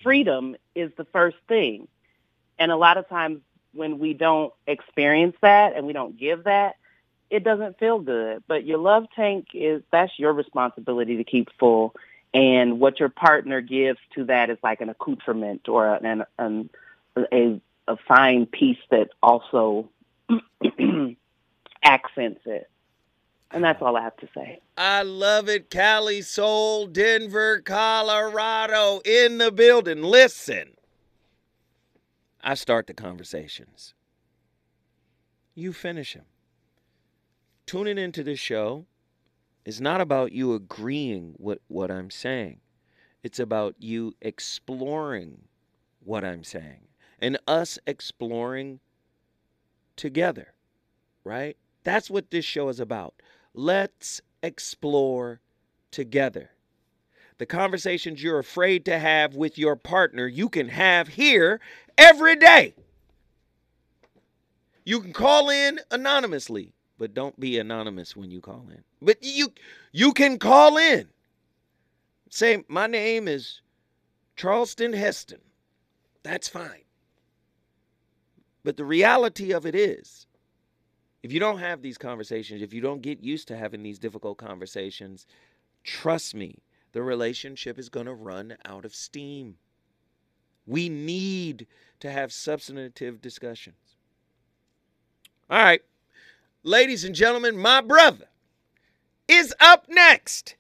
Freedom is the first thing, and a lot of times when we don't experience that and we don't give that, it doesn't feel good. But your love tank is that's your responsibility to keep full. And what your partner gives to that is like an accoutrement or an, an a a fine piece that also accents it. And that's all I have to say.
I love it. Cali Soul, Denver, Colorado, in the building. Listen, I start the conversations. You finish them tuning into this show is not about you agreeing with what I'm saying. It's about you exploring what I'm saying and us exploring together, right? That's what this show is about. Let's explore together. The conversations you're afraid to have with your partner, you can have here every day. You can call in anonymously but don't be anonymous when you call in. But you you can call in. Say my name is Charleston Heston. That's fine. But the reality of it is if you don't have these conversations, if you don't get used to having these difficult conversations, trust me, the relationship is going to run out of steam. We need to have substantive discussions. All right. Ladies and gentlemen, my brother is up next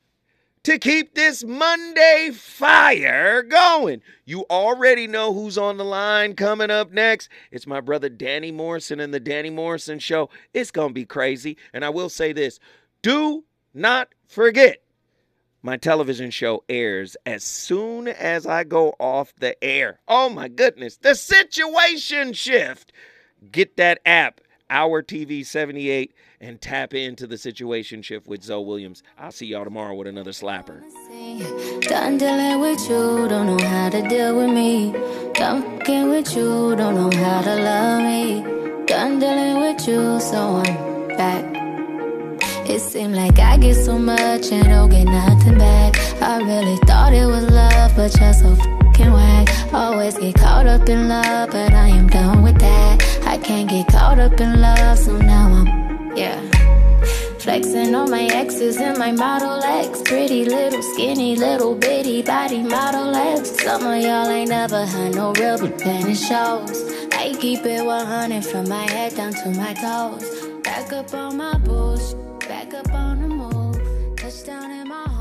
to keep this Monday fire going. You already know who's on the line coming up next. It's my brother Danny Morrison and the Danny Morrison Show. It's going to be crazy. And I will say this do not forget my television show airs as soon as I go off the air. Oh my goodness, the situation shift. Get that app our TV 78 and tap into the situation shift with Zoe Williams. I'll see y'all tomorrow with another slapper.
Done dealing with you, don't know how to deal with me. Done fucking with you, don't know how to love me. Done dealing with you, so I'm back. It seemed like I get so much and don't get nothing back. I really thought it was love, but you're so fucking whack. Always get caught up in love, but I am done with that. I can't get caught up in love, so now I'm, yeah. Flexing on my exes and my Model X. Pretty little, skinny, little bitty body Model X. Some of y'all ain't never had no real, but then it shows. I keep it 100 from my head down to my toes. Back up on my bullshit, back up on the move. Touchdown in my hometown,